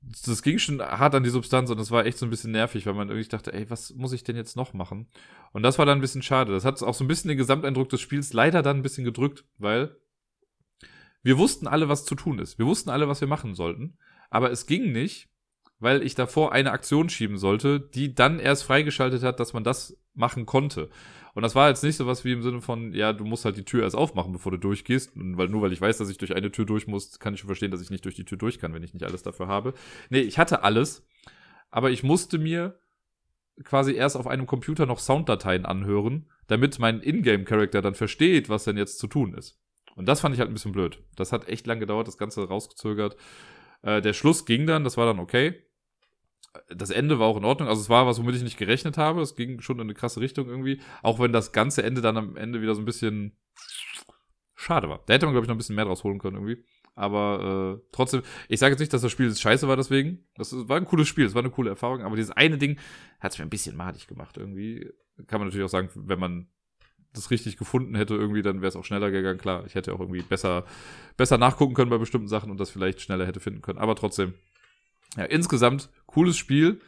Das ging schon hart an die Substanz und es war echt so ein bisschen nervig, weil man irgendwie dachte, ey, was muss ich denn jetzt noch machen? Und das war dann ein bisschen schade. Das hat auch so ein bisschen den Gesamteindruck des Spiels leider dann ein bisschen gedrückt, weil wir wussten alle, was zu tun ist. Wir wussten alle, was wir machen sollten. Aber es ging nicht, weil ich davor eine Aktion schieben sollte, die dann erst freigeschaltet hat, dass man das machen konnte. Und das war jetzt nicht so was wie im Sinne von, ja, du musst halt die Tür erst aufmachen, bevor du durchgehst. Und weil nur weil ich weiß, dass ich durch eine Tür durch muss, kann ich schon verstehen, dass ich nicht durch die Tür durch kann, wenn ich nicht alles dafür habe. Nee, ich hatte alles, aber ich musste mir quasi erst auf einem Computer noch Sounddateien anhören, damit mein Ingame-Charakter dann versteht, was denn jetzt zu tun ist. Und das fand ich halt ein bisschen blöd. Das hat echt lang gedauert, das Ganze rausgezögert. Äh, der Schluss ging dann, das war dann okay das Ende war auch in Ordnung. Also es war was, womit ich nicht gerechnet habe. Es ging schon in eine krasse Richtung irgendwie. Auch wenn das ganze Ende dann am Ende wieder so ein bisschen schade war. Da hätte man, glaube ich, noch ein bisschen mehr draus holen können irgendwie. Aber äh, trotzdem, ich sage jetzt nicht, dass das Spiel scheiße war deswegen. Das war ein cooles Spiel, es war eine coole Erfahrung. Aber dieses eine Ding hat es mir ein bisschen madig gemacht irgendwie. Kann man natürlich auch sagen, wenn man das richtig gefunden hätte irgendwie, dann wäre es auch schneller gegangen. Klar, ich hätte auch irgendwie besser, besser nachgucken können bei bestimmten Sachen und das vielleicht schneller hätte finden können. Aber trotzdem, ja, insgesamt cooles Spiel.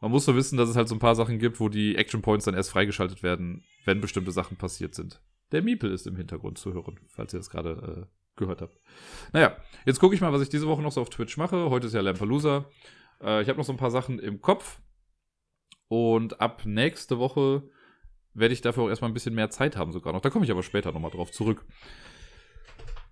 Man muss nur wissen, dass es halt so ein paar Sachen gibt, wo die Action Points dann erst freigeschaltet werden, wenn bestimmte Sachen passiert sind. Der Miepel ist im Hintergrund zu hören, falls ihr das gerade äh, gehört habt. Naja, jetzt gucke ich mal, was ich diese Woche noch so auf Twitch mache. Heute ist ja Lampalooza. Äh, ich habe noch so ein paar Sachen im Kopf. Und ab nächste Woche werde ich dafür auch erstmal ein bisschen mehr Zeit haben sogar noch. Da komme ich aber später nochmal drauf zurück.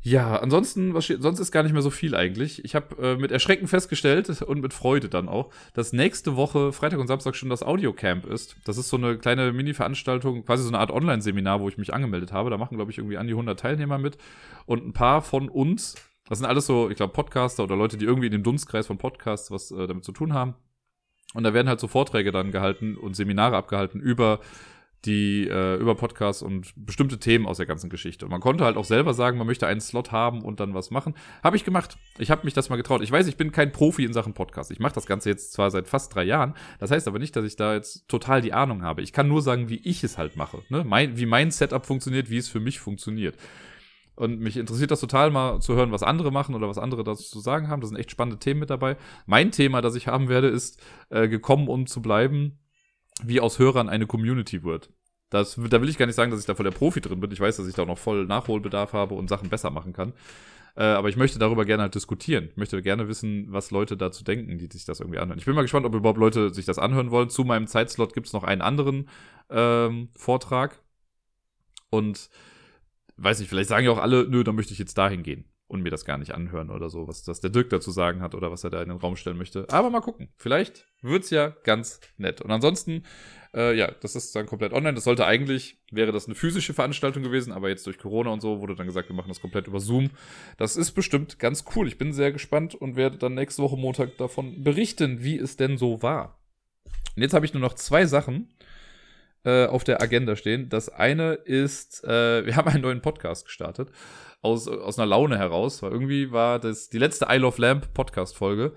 Ja, ansonsten, was sonst ist gar nicht mehr so viel eigentlich. Ich habe äh, mit Erschrecken festgestellt und mit Freude dann auch, dass nächste Woche, Freitag und Samstag, schon das Audiocamp ist. Das ist so eine kleine Mini-Veranstaltung, quasi so eine Art Online-Seminar, wo ich mich angemeldet habe. Da machen, glaube ich, irgendwie an die 100 Teilnehmer mit. Und ein paar von uns, das sind alles so, ich glaube, Podcaster oder Leute, die irgendwie in dem Dunstkreis von Podcasts was äh, damit zu tun haben. Und da werden halt so Vorträge dann gehalten und Seminare abgehalten über die äh, über Podcasts und bestimmte Themen aus der ganzen Geschichte. Und man konnte halt auch selber sagen, man möchte einen Slot haben und dann was machen. Habe ich gemacht. Ich habe mich das mal getraut. Ich weiß, ich bin kein Profi in Sachen Podcast. Ich mache das Ganze jetzt zwar seit fast drei Jahren. Das heißt aber nicht, dass ich da jetzt total die Ahnung habe. Ich kann nur sagen, wie ich es halt mache. Ne? Mein, wie mein Setup funktioniert, wie es für mich funktioniert. Und mich interessiert das total mal zu hören, was andere machen oder was andere dazu zu sagen haben. Da sind echt spannende Themen mit dabei. Mein Thema, das ich haben werde, ist äh, gekommen, um zu bleiben wie aus Hörern eine Community wird. Das, da will ich gar nicht sagen, dass ich da voll der Profi drin bin. Ich weiß, dass ich da auch noch voll Nachholbedarf habe und Sachen besser machen kann. Äh, aber ich möchte darüber gerne halt diskutieren. Ich möchte gerne wissen, was Leute dazu denken, die sich das irgendwie anhören. Ich bin mal gespannt, ob überhaupt Leute sich das anhören wollen. Zu meinem Zeitslot gibt es noch einen anderen ähm, Vortrag. Und weiß ich, vielleicht sagen ja auch alle, nö, dann möchte ich jetzt dahin gehen und mir das gar nicht anhören oder so, was das der Dirk dazu sagen hat oder was er da in den Raum stellen möchte. Aber mal gucken. Vielleicht wird's ja ganz nett. Und ansonsten, äh, ja, das ist dann komplett online. Das sollte eigentlich, wäre das eine physische Veranstaltung gewesen, aber jetzt durch Corona und so wurde dann gesagt, wir machen das komplett über Zoom. Das ist bestimmt ganz cool. Ich bin sehr gespannt und werde dann nächste Woche Montag davon berichten, wie es denn so war. Und jetzt habe ich nur noch zwei Sachen äh, auf der Agenda stehen. Das eine ist, äh, wir haben einen neuen Podcast gestartet aus, aus einer Laune heraus, weil irgendwie war das die letzte Isle of Lamp Podcast-Folge.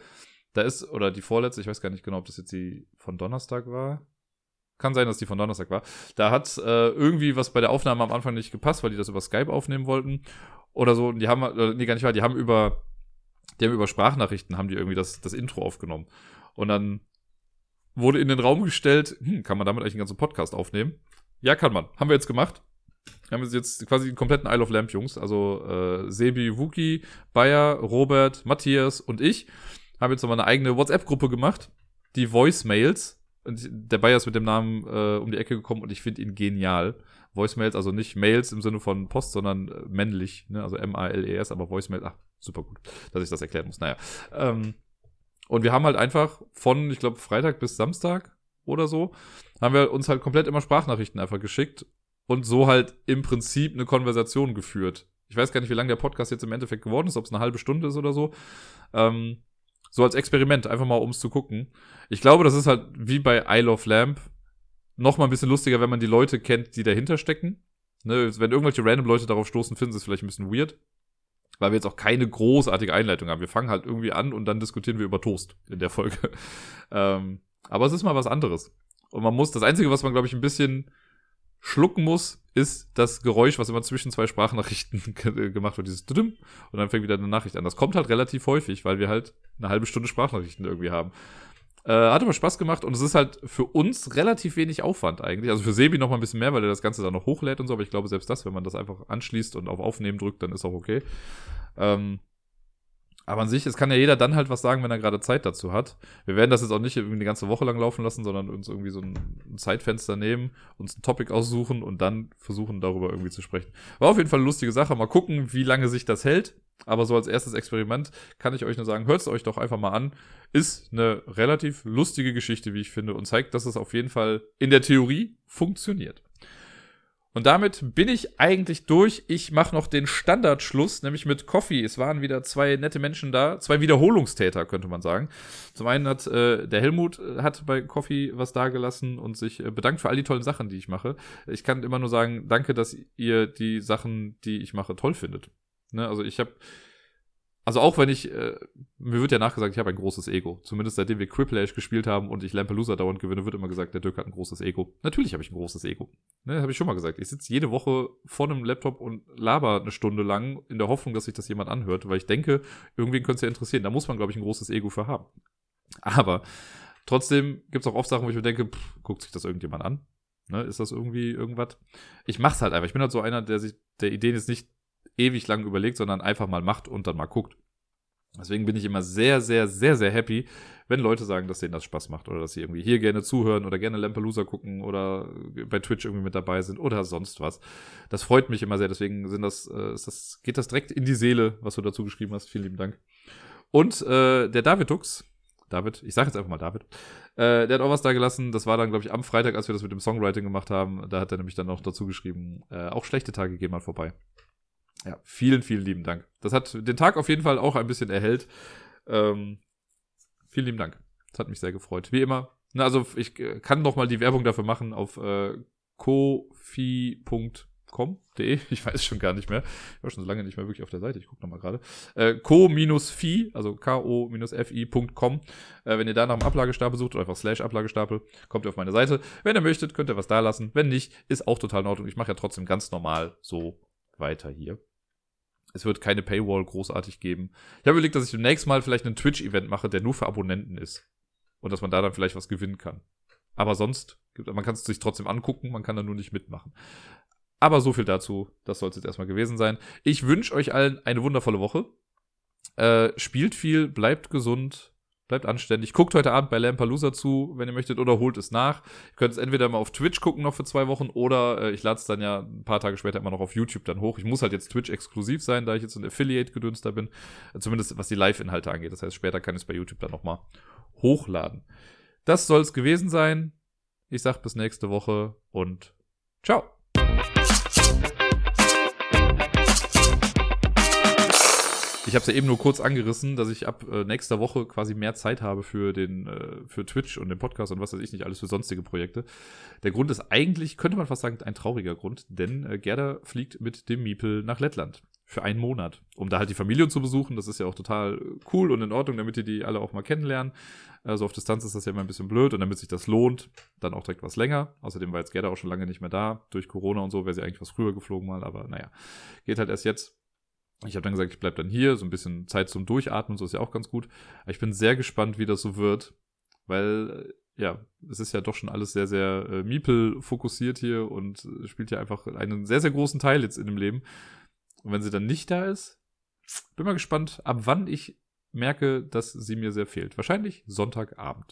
Da ist, oder die vorletzte, ich weiß gar nicht genau, ob das jetzt die von Donnerstag war. Kann sein, dass die von Donnerstag war. Da hat äh, irgendwie was bei der Aufnahme am Anfang nicht gepasst, weil die das über Skype aufnehmen wollten. Oder so. Und die haben, äh, nee, gar nicht wahr, die haben über, die haben über Sprachnachrichten, haben die irgendwie das, das Intro aufgenommen. Und dann wurde in den Raum gestellt, hm, kann man damit eigentlich einen ganzen Podcast aufnehmen? Ja, kann man. Haben wir jetzt gemacht. Wir haben jetzt quasi den kompletten Isle of Lamp Jungs, also äh, Sebi, Wookie, Bayer, Robert, Matthias und ich haben jetzt nochmal eine eigene WhatsApp-Gruppe gemacht, die Voicemails. Und der Bayer ist mit dem Namen äh, um die Ecke gekommen und ich finde ihn genial. Voicemails, also nicht Mails im Sinne von Post, sondern äh, männlich, ne? also M-A-L-E-S, aber Voicemails, ach, super gut, dass ich das erklären muss. Naja. Ähm, und wir haben halt einfach von, ich glaube, Freitag bis Samstag oder so, haben wir uns halt komplett immer Sprachnachrichten einfach geschickt und so halt im Prinzip eine Konversation geführt. Ich weiß gar nicht, wie lange der Podcast jetzt im Endeffekt geworden ist, ob es eine halbe Stunde ist oder so. Ähm, so als Experiment, einfach mal um es zu gucken. Ich glaube, das ist halt wie bei Isle of Lamp noch mal ein bisschen lustiger, wenn man die Leute kennt, die dahinter stecken. Ne, wenn irgendwelche random Leute darauf stoßen, finden sie es vielleicht ein bisschen weird. Weil wir jetzt auch keine großartige Einleitung haben. Wir fangen halt irgendwie an und dann diskutieren wir über Toast in der Folge. ähm, aber es ist mal was anderes. Und man muss, das Einzige, was man, glaube ich, ein bisschen schlucken muss, ist das Geräusch, was immer zwischen zwei Sprachnachrichten gemacht wird, dieses Düdüm, und dann fängt wieder eine Nachricht an. Das kommt halt relativ häufig, weil wir halt eine halbe Stunde Sprachnachrichten irgendwie haben. Äh, hat aber Spaß gemacht und es ist halt für uns relativ wenig Aufwand eigentlich. Also für Sebi noch mal ein bisschen mehr, weil er das Ganze dann noch hochlädt und so, aber ich glaube selbst das, wenn man das einfach anschließt und auf Aufnehmen drückt, dann ist auch okay. Ähm, aber an sich, es kann ja jeder dann halt was sagen, wenn er gerade Zeit dazu hat. Wir werden das jetzt auch nicht irgendwie eine ganze Woche lang laufen lassen, sondern uns irgendwie so ein, Zeitfenster nehmen, uns ein Topic aussuchen und dann versuchen, darüber irgendwie zu sprechen. War auf jeden Fall eine lustige Sache. Mal gucken, wie lange sich das hält. Aber so als erstes Experiment kann ich euch nur sagen, hört es euch doch einfach mal an. Ist eine relativ lustige Geschichte, wie ich finde, und zeigt, dass es auf jeden Fall in der Theorie funktioniert. Und damit bin ich eigentlich durch. Ich mache noch den Standardschluss, nämlich mit Coffee. Es waren wieder zwei nette Menschen da, zwei Wiederholungstäter, könnte man sagen. Zum einen hat äh, der Helmut äh, hat bei Coffee was dagelassen und sich äh, bedankt für all die tollen Sachen, die ich mache. Ich kann immer nur sagen, danke, dass ihr die Sachen, die ich mache, toll findet. Ne? Also ich habe also auch wenn ich, äh, mir wird ja nachgesagt, ich habe ein großes Ego. Zumindest seitdem wir Cripplash gespielt haben und ich Lampelusa dauernd gewinne, wird immer gesagt, der Dirk hat ein großes Ego. Natürlich habe ich ein großes Ego. Ne, habe ich schon mal gesagt. Ich sitze jede Woche vor einem Laptop und laber eine Stunde lang in der Hoffnung, dass sich das jemand anhört, weil ich denke, irgendwen könnte es ja interessieren. Da muss man, glaube ich, ein großes Ego für haben. Aber trotzdem gibt es auch oft Sachen, wo ich mir denke, pff, guckt sich das irgendjemand an? Ne, ist das irgendwie irgendwas? Ich mach's halt einfach. Ich bin halt so einer, der sich der Ideen jetzt nicht ewig lang überlegt, sondern einfach mal macht und dann mal guckt. Deswegen bin ich immer sehr, sehr, sehr, sehr happy, wenn Leute sagen, dass denen das Spaß macht oder dass sie irgendwie hier gerne zuhören oder gerne Lampelusa gucken oder bei Twitch irgendwie mit dabei sind oder sonst was. Das freut mich immer sehr. Deswegen sind das, äh, das geht das direkt in die Seele, was du dazu geschrieben hast. Vielen lieben Dank. Und äh, der David Dux, David, ich sage jetzt einfach mal David, äh, der hat auch was da gelassen. Das war dann, glaube ich, am Freitag, als wir das mit dem Songwriting gemacht haben. Da hat er nämlich dann noch dazu geschrieben, äh, auch schlechte Tage gehen mal vorbei. Ja, vielen, vielen lieben Dank. Das hat den Tag auf jeden Fall auch ein bisschen erhellt. Ähm, vielen lieben Dank. Das hat mich sehr gefreut. Wie immer. Na, also ich äh, kann noch mal die Werbung dafür machen auf äh, kofi.com.de. Ich weiß schon gar nicht mehr. Ich war schon so lange nicht mehr wirklich auf der Seite. Ich gucke noch mal gerade. Äh, co-fi, also ko-fi.com. Äh, wenn ihr da nach dem Ablagestapel sucht oder einfach slash Ablagestapel, kommt ihr auf meine Seite. Wenn ihr möchtet, könnt ihr was da lassen. Wenn nicht, ist auch total in Ordnung. Ich mache ja trotzdem ganz normal so weiter hier. Es wird keine Paywall großartig geben. Ich habe überlegt, dass ich demnächst mal vielleicht einen Twitch-Event mache, der nur für Abonnenten ist. Und dass man da dann vielleicht was gewinnen kann. Aber sonst, man kann es sich trotzdem angucken, man kann da nur nicht mitmachen. Aber so viel dazu. Das soll es jetzt erstmal gewesen sein. Ich wünsche euch allen eine wundervolle Woche. Äh, spielt viel, bleibt gesund, Bleibt anständig. Guckt heute Abend bei Lampalooza zu, wenn ihr möchtet, oder holt es nach. Ihr könnt es entweder mal auf Twitch gucken noch für zwei Wochen oder äh, ich lade es dann ja ein paar Tage später immer noch auf YouTube dann hoch. Ich muss halt jetzt Twitch exklusiv sein, da ich jetzt ein Affiliate-Gedünster bin. Zumindest was die Live-Inhalte angeht. Das heißt, später kann ich es bei YouTube dann nochmal hochladen. Das soll es gewesen sein. Ich sag bis nächste Woche und ciao. Ich habe es ja eben nur kurz angerissen, dass ich ab äh, nächster Woche quasi mehr Zeit habe für den äh, für Twitch und den Podcast und was weiß ich nicht alles für sonstige Projekte. Der Grund ist eigentlich, könnte man fast sagen, ein trauriger Grund, denn äh, Gerda fliegt mit dem Miepel nach Lettland für einen Monat, um da halt die Familie zu besuchen. Das ist ja auch total cool und in Ordnung, damit die die alle auch mal kennenlernen. Also auf Distanz ist das ja immer ein bisschen blöd und damit sich das lohnt, dann auch direkt was länger. Außerdem war jetzt Gerda auch schon lange nicht mehr da. Durch Corona und so wäre sie eigentlich was früher geflogen mal, aber naja, geht halt erst jetzt. Ich habe dann gesagt, ich bleib dann hier, so ein bisschen Zeit zum Durchatmen, so ist ja auch ganz gut. Aber ich bin sehr gespannt, wie das so wird, weil äh, ja, es ist ja doch schon alles sehr, sehr äh, Miepel fokussiert hier und spielt ja einfach einen sehr, sehr großen Teil jetzt in dem Leben. Und wenn sie dann nicht da ist, bin mal gespannt, ab wann ich merke, dass sie mir sehr fehlt. Wahrscheinlich Sonntagabend.